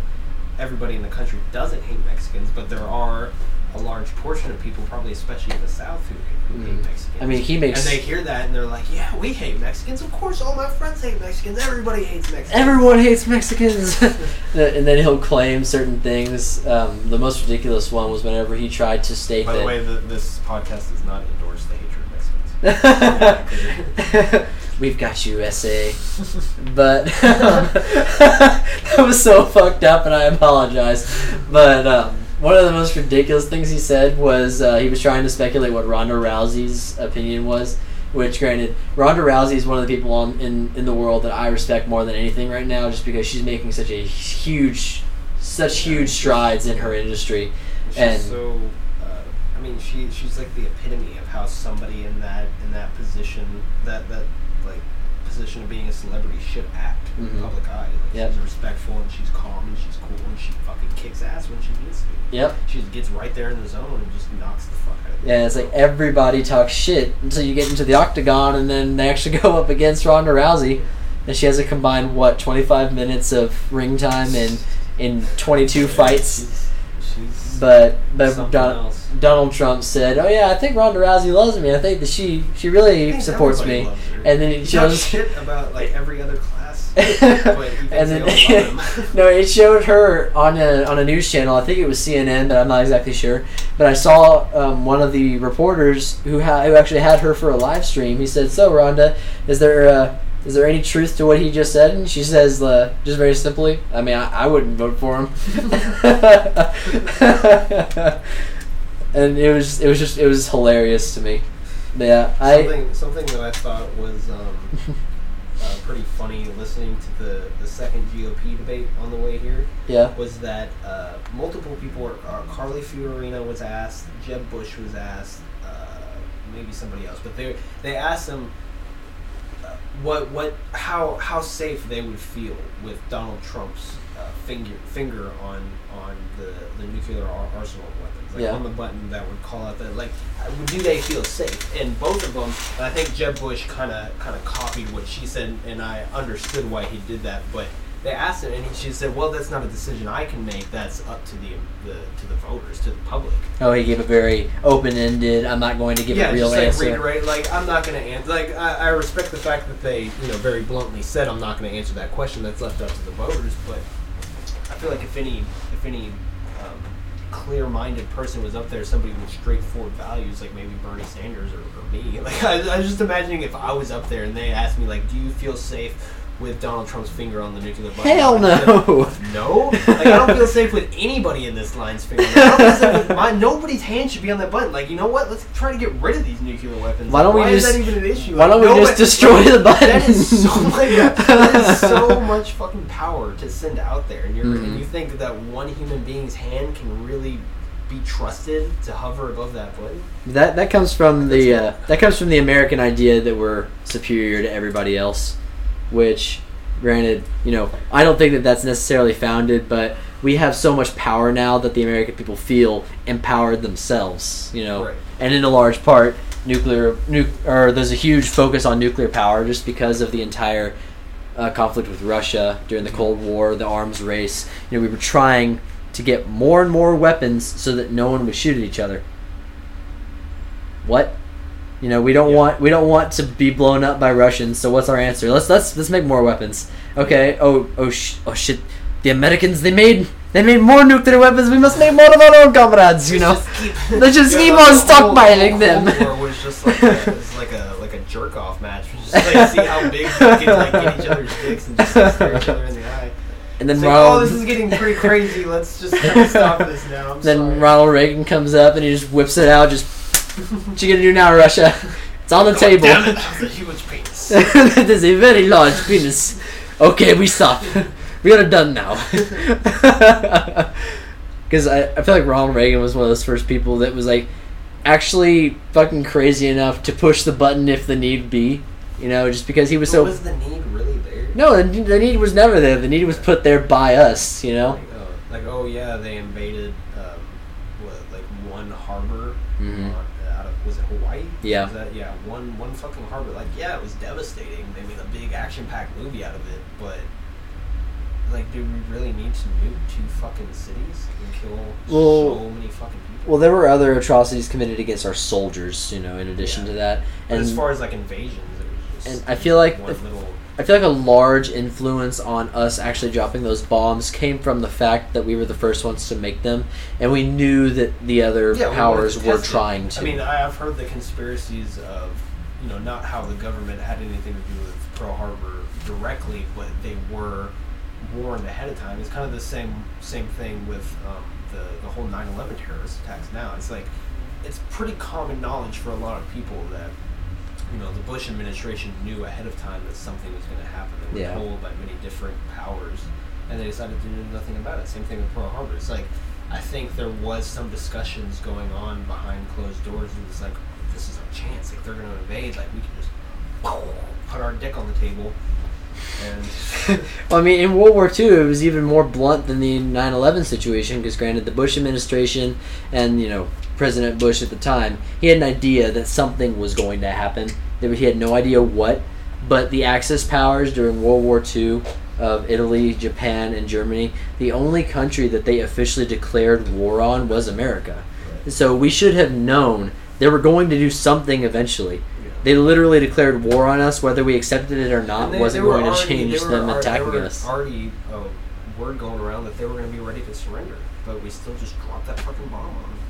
everybody in the country doesn't hate Mexicans, but there are a large portion of people, probably especially in the South, who, who hate Mhm. Mexicans. I mean, he makes- and they hear that and they're like, "Yeah, we hate Mexicans. Of course, all my friends hate Mexicans. Everybody hates Mexicans." everyone hates Mexicans, and then he'll claim certain things. Um, the most ridiculous one was whenever he tried to state By that. the way, the, this podcast does not endorse the hatred of Mexicans. We've got you, SA. But that was so fucked up, and I apologize. But um, one of the most ridiculous things he said was uh, he was trying to speculate what Ronda Rousey's opinion was. Which, granted, Ronda Rousey is one of the people on, in in the world that I respect more than anything right now, just because she's making such a huge, such huge strides in her industry. She's And- so. Uh, I mean, she she's like the epitome of how somebody in that in that position that that like position of being a celebrity should act in Mhm. the public eye. Like, Yep. She's respectful and she's calm and she's cool and she fucking kicks ass when she needs to. Yep. She gets right there in the zone and just knocks the fuck out of. Yeah, it's like everybody talks shit until you get into the octagon, and then they actually go up against Ronda Rousey, and she has a combined what twenty five minutes of ring time in in twenty two fights. She's, she's But but Don. Donald Trump said, "Oh yeah, I think Ronda Rousey loves me. I think that she she really supports me." And then it shows. shit about like every other class. and then they all love him. no, it showed her on a on a news channel. I think it was CNN, but I'm not exactly sure. But I saw um, one of the reporters who ha- who actually had her for a live stream. He said, "So, Ronda, is there uh, is there any truth to what he just said?" And she says, uh, just very simply, "I mean, I, I wouldn't vote for him." and it was it was just it was hilarious to me. But yeah, I something something that I thought was um, uh, pretty funny listening to the, the second GOP debate on the way here yeah. was that uh, multiple people were uh, Carly Fiorina was asked, Jeb Bush was asked, uh, maybe somebody else, but they they asked them uh, what what how how safe they would feel with Donald Trump's uh, finger finger on on the, the nuclear ar- arsenal weapons, like Yeah. on the button that would call out that like uh, do they feel safe? And both of them, I think Jeb Bush kind of kind of copied what she said, and I understood why he did that, but. They asked him, and he, she said, "Well, that's not a decision I can make. That's up to the, the to the voters, to the public." oh he gave a very open ended. I'm not going to give yeah, a real just like answer. reiterate, like I'm not going to answer. Like I, I respect the fact that they, you know, very bluntly said I'm not going to answer that question. That's left up to the voters. But I feel like if any, if any um, clear-minded person was up there, somebody with straightforward values, like maybe Bernie Sanders or, or me. Like I, I was just imagining if I was up there and they asked me, like, do you feel safe? With Donald Trump's finger on the nuclear button. Hell no. no, like I don't feel safe with anybody in this line's finger. Like, I don't feel safe with my, nobody's hand should be on that button. Like you know what? Let's try to get rid of these nuclear weapons. Why don't we Why just- is that even an issue? why don't we nobody- just destroy the button? That is so much. that is so much fucking power to send out there, and you're Mhm. and you think that one human being's hand can really be trusted to hover above that button? That that comes from the uh, that comes from the American idea that we're superior to everybody else, which, granted, you know, I don't think that that's necessarily founded, but we have so much power now that the American people feel empowered themselves, you know, Right. and in a large part, nuclear nu- or there's a huge focus on nuclear power just because of the entire uh, conflict with Russia during the Cold War, the arms race. You know, we were trying to get more and more weapons so that no one would shoot at each other. What? You know, we don't Yeah. want we don't want to be blown up by Russians. So what's our answer? Let's let's let's make more weapons. Okay. Oh oh sh- oh shit. The Americans they made they made more nuclear weapons. We must make more of our own comrades. You know. Let's just keep on the whole- stockpiling the them. Cold War was just like a, it was like a like a jerk off match. Just like see how big they can like get each other's dicks and just like, stare each other in the eye. And then It's like, Ronald, oh, this is getting pretty crazy. Let's just stop this now. I'm then sorry. Ronald Reagan comes up and he just whips it out. Just what you gonna do now, Russia? It's on the table. Damn it, that was a huge penis. that is a very large penis. Okay, we stop. We are done now. Because I, I feel like Ronald Reagan was one of those first people that was like actually fucking crazy enough to push the button if the need be. You know, just because he was But so. was the need really there? no, the, the need was never there. The need was put there by us. You know. Like, oh, like, oh yeah, they invaded, um, what, like one harbor Mhm. uh, out of was it Hawaii? Yeah. That, yeah, one one fucking harbor. Like, yeah, it was devastating. They made a big action-packed movie out of it, but like, do we really need to nuke two fucking cities and kill Well- so many fucking people? Well, there were other atrocities committed against our soldiers. You know, in addition Yeah. to that, but and as far as like invasions, it was just. and I feel like one if- little. I feel like a large influence on us actually dropping those bombs came from the fact that we were the first ones to make them, and we knew that the other Yeah, powers wanted to were trying to. I mean, I have heard the conspiracies of, you know, not how the government had anything to do with Pearl Harbor directly, but they were warned ahead of time. It's kind of the same same thing with um, the the whole 9/11 terrorist attacks. Now it's like it's pretty common knowledge for a lot of people that you know the Bush administration knew ahead of time that something was going to happen. They were Yeah. told by many different powers, and they decided to do nothing about it. Same thing with Pearl Harbor. It's like I think there was some discussions going on behind closed doors. It was like this is our chance. Like they're going to invade. Like we can just put our dick on the table. And well, I mean, in World War II, it was even more blunt than the 9/11 situation. Because granted, the Bush administration and you know President Bush at the time, he had an idea that something was going to happen. He had no idea what, but the Axis powers during World War II of Italy, Japan, and Germany, the only country that they officially declared war on was America. So we should have known they were going to do something eventually. They literally declared war on us, whether we accepted it or not. They- wasn't they going to change them already- attacking us. Already, uh, word going around that they were going to be ready to surrender, but we still just dropped that fucking bomb on them.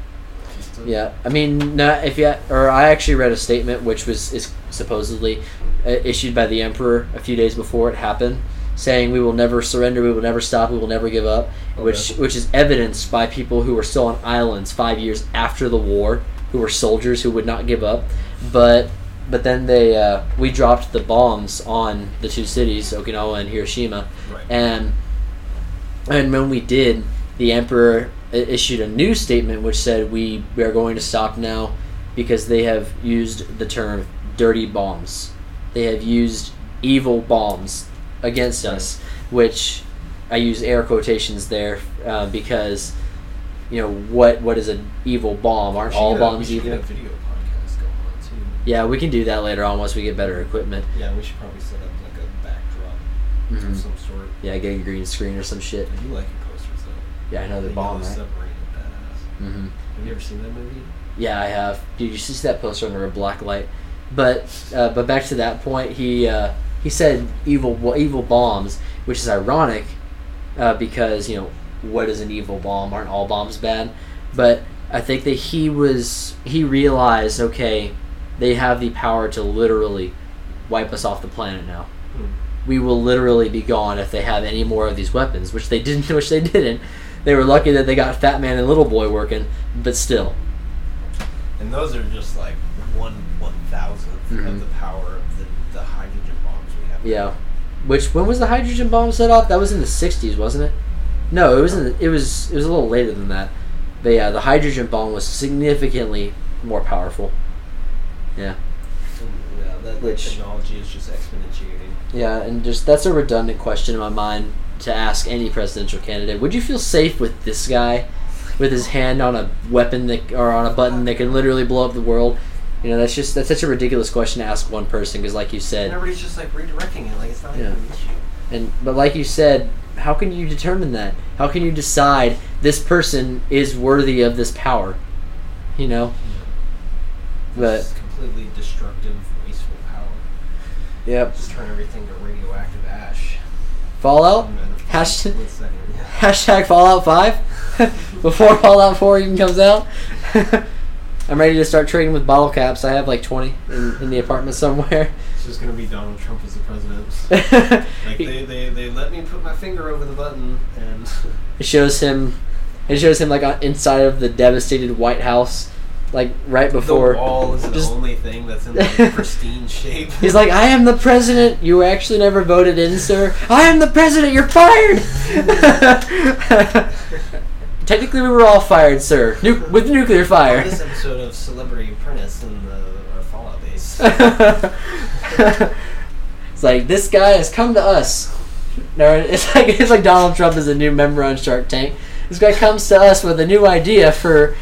Yeah, I mean, no, if you or I actually read a statement which was is supposedly uh, issued by the emperor a few days before it happened, saying we will never surrender, we will never stop, we will never give up, which Okay. which is evidenced by people who were still on islands five years after the war, who were soldiers who would not give up, but but then they uh, we dropped the bombs on the two cities, Okinawa and Hiroshima, Right. and and when we did, the emperor issued a new statement which said we, we are going to stop now because they have used the term dirty bombs. They have used evil bombs against us, which I use air quotations there uh, because you know what what is an evil bomb? Aren't all get a- we bombs evil? a video podcast going on too. Yeah, we can do that later on once we get better equipment. Yeah, we should probably set up like a backdrop Mhm. of some sort. Yeah, get a green screen or some shit. I do like though. Yeah, I know The the bomb, right? Submarine, badass. Mm-hmm. Have you ever seen that movie? Yeah, I have. Dude, you should see that poster under a black light. But uh, but back to that point, he uh, he said evil evil bombs, which is ironic uh, because you know what is an evil bomb? Aren't all bombs bad? But I think that he was he realized okay, they have the power to literally wipe us off the planet now. Hmm. We will literally be gone if they have any more of these weapons, which they didn't. Which they didn't. They were lucky that they got Fat Man and Little Boy working, but still. And those are just like one one thousandth Mhm. of the power of the, the hydrogen bombs we have. Yeah. Which when was the hydrogen bomb set off? That was in the '60s, wasn't it? No, it was in. The, it was. It was a little later than that. But yeah, the hydrogen bomb was significantly more powerful. Yeah. Yeah, that, that Which- technology is just exponentiating. Yeah, and just that's a redundant question in my mind to ask any presidential candidate. Would you feel safe with this guy, with his hand on a weapon that or on a button that can literally blow up the world? You know, that's just that's such a ridiculous question to ask one person because, like you said, And said, everybody's just like redirecting it, like it's not Yeah. even an issue. And but like you said, how can you determine that? How can you decide this person is worthy of this power? You know. But It's completely destructive, wasteful power. yep. Just turn everything to radioactive ash. Fallout. And then- Hash- Split second, yeah. Hashtag Fallout Five. Before Fallout Four even comes out. I'm ready to start trading with bottle caps. I have like 20 in, in the apartment somewhere. It's just gonna be Donald Trump as the president. Like they, they, they let me put my finger over the button and It shows him. It shows him like uh, inside of the devastated White House, like right before. The wall is the just- only thing that's in like pristine shape. He's like, I am the president. You actually never voted in, sir. I am the president. You're fired. Technically, we were all fired, sir, nu- with nuclear fire. this episode of Celebrity Apprentice in the our Fallout base. it's like this guy has come to us. No, it's like it's like Donald Trump is a new member on Shark Tank. This guy comes to us with a new idea for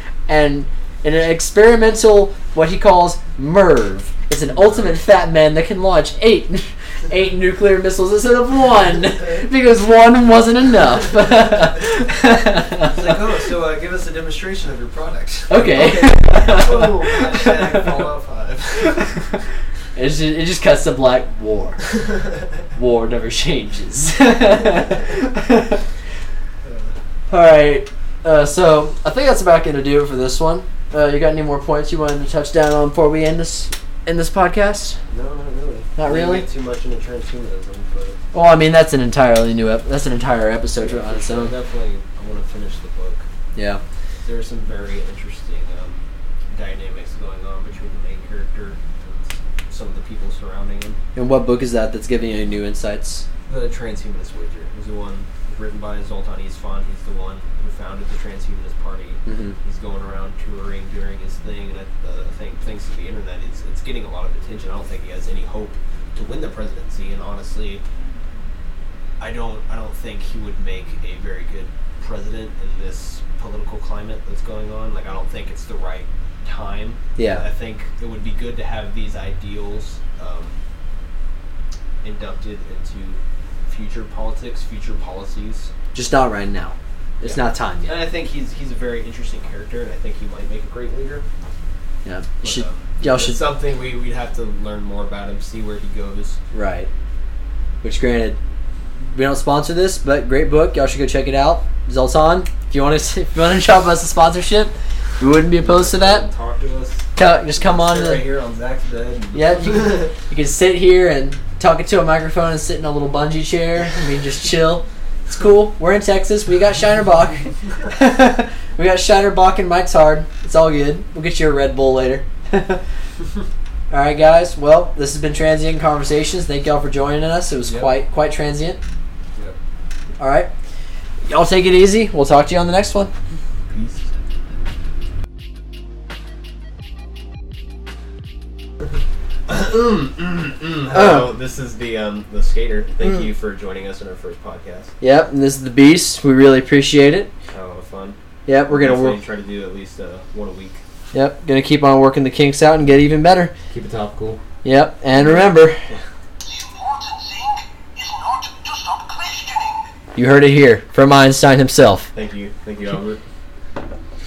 an an experimental what he calls MIRV. It's an ultimate fat man that can launch eight eight nuclear missiles instead of one because one wasn't enough. It's like, oh, so uh, give us a demonstration of your product. Okay. oh, hashtag Fallout 5. It's just, it just cuts to black war. War never changes. All right. Uh, so I think that's about going to do it for this one. Uh, you got any more points you wanted to touch down on before we end this end this podcast? No, not really. Not really? get too much into transhumanism, but Well, I mean that's an entirely new ep- that's an entire episode on its own. definitely, I want to finish the book. Yeah. There are some very interesting um, dynamics going on between the main character and some of the people surrounding him. And what book is that that's giving you new insights? The Transhumanist Wager was the one written by Zoltan Istvan. He's the one who founded the Transhumanist Party. Mm-hmm. He's going around touring, doing his thing, and I, uh, think thanks to the internet, it's, it's getting a lot of attention. I don't think he has any hope to win the presidency, and honestly, I don't I don't think he would make a very good president in this political climate that's going on. Like I don't think it's the right time. Yeah. I think it would be good to have these ideals um, inducted into future politics, future policies. Just not right now. It's Yeah. not time yet. And. I think he's he's a very interesting character, and I think he might make a great leader. Yeah. But, should um, y'all should something we we'd have to learn more about him, see where he goes. Right. Which, granted, we don't sponsor this, but great book. Y'all should go check it out. Zoltan, if you want to, if you want to shop us a sponsorship, we wouldn't be opposed to that. Talk to us. Just come on. Sit right here on Zach's bed. Yeah, you you can sit here and talk to a microphone and sitting in a little bungee chair. I mean, just chill. It's cool. We're in Texas. We got Shiner Bock. we got Shiner Bock and Mike's Hard. It's all good. We'll get you a Red Bull later. all right, guys. Well, this has been Transient Conversations. Thank y'all for joining us. It was Yep. quite quite transient. Yep. All right. Y'all take it easy. We'll talk to you on the next one. Hello, this is the um, the skater. Thank Mm. you for joining us in our first podcast. Yep. And this is the Beast. We really appreciate it. Had a lot of fun. Yep. We're gonna Definitely work. try to do at least uh, one a week. Yep. Gonna keep on working the kinks out and get even better. Keep it topical. Yep. And remember. The important thing is not to stop questioning. You heard it here from Einstein himself. Thank you. Thank you, Albert.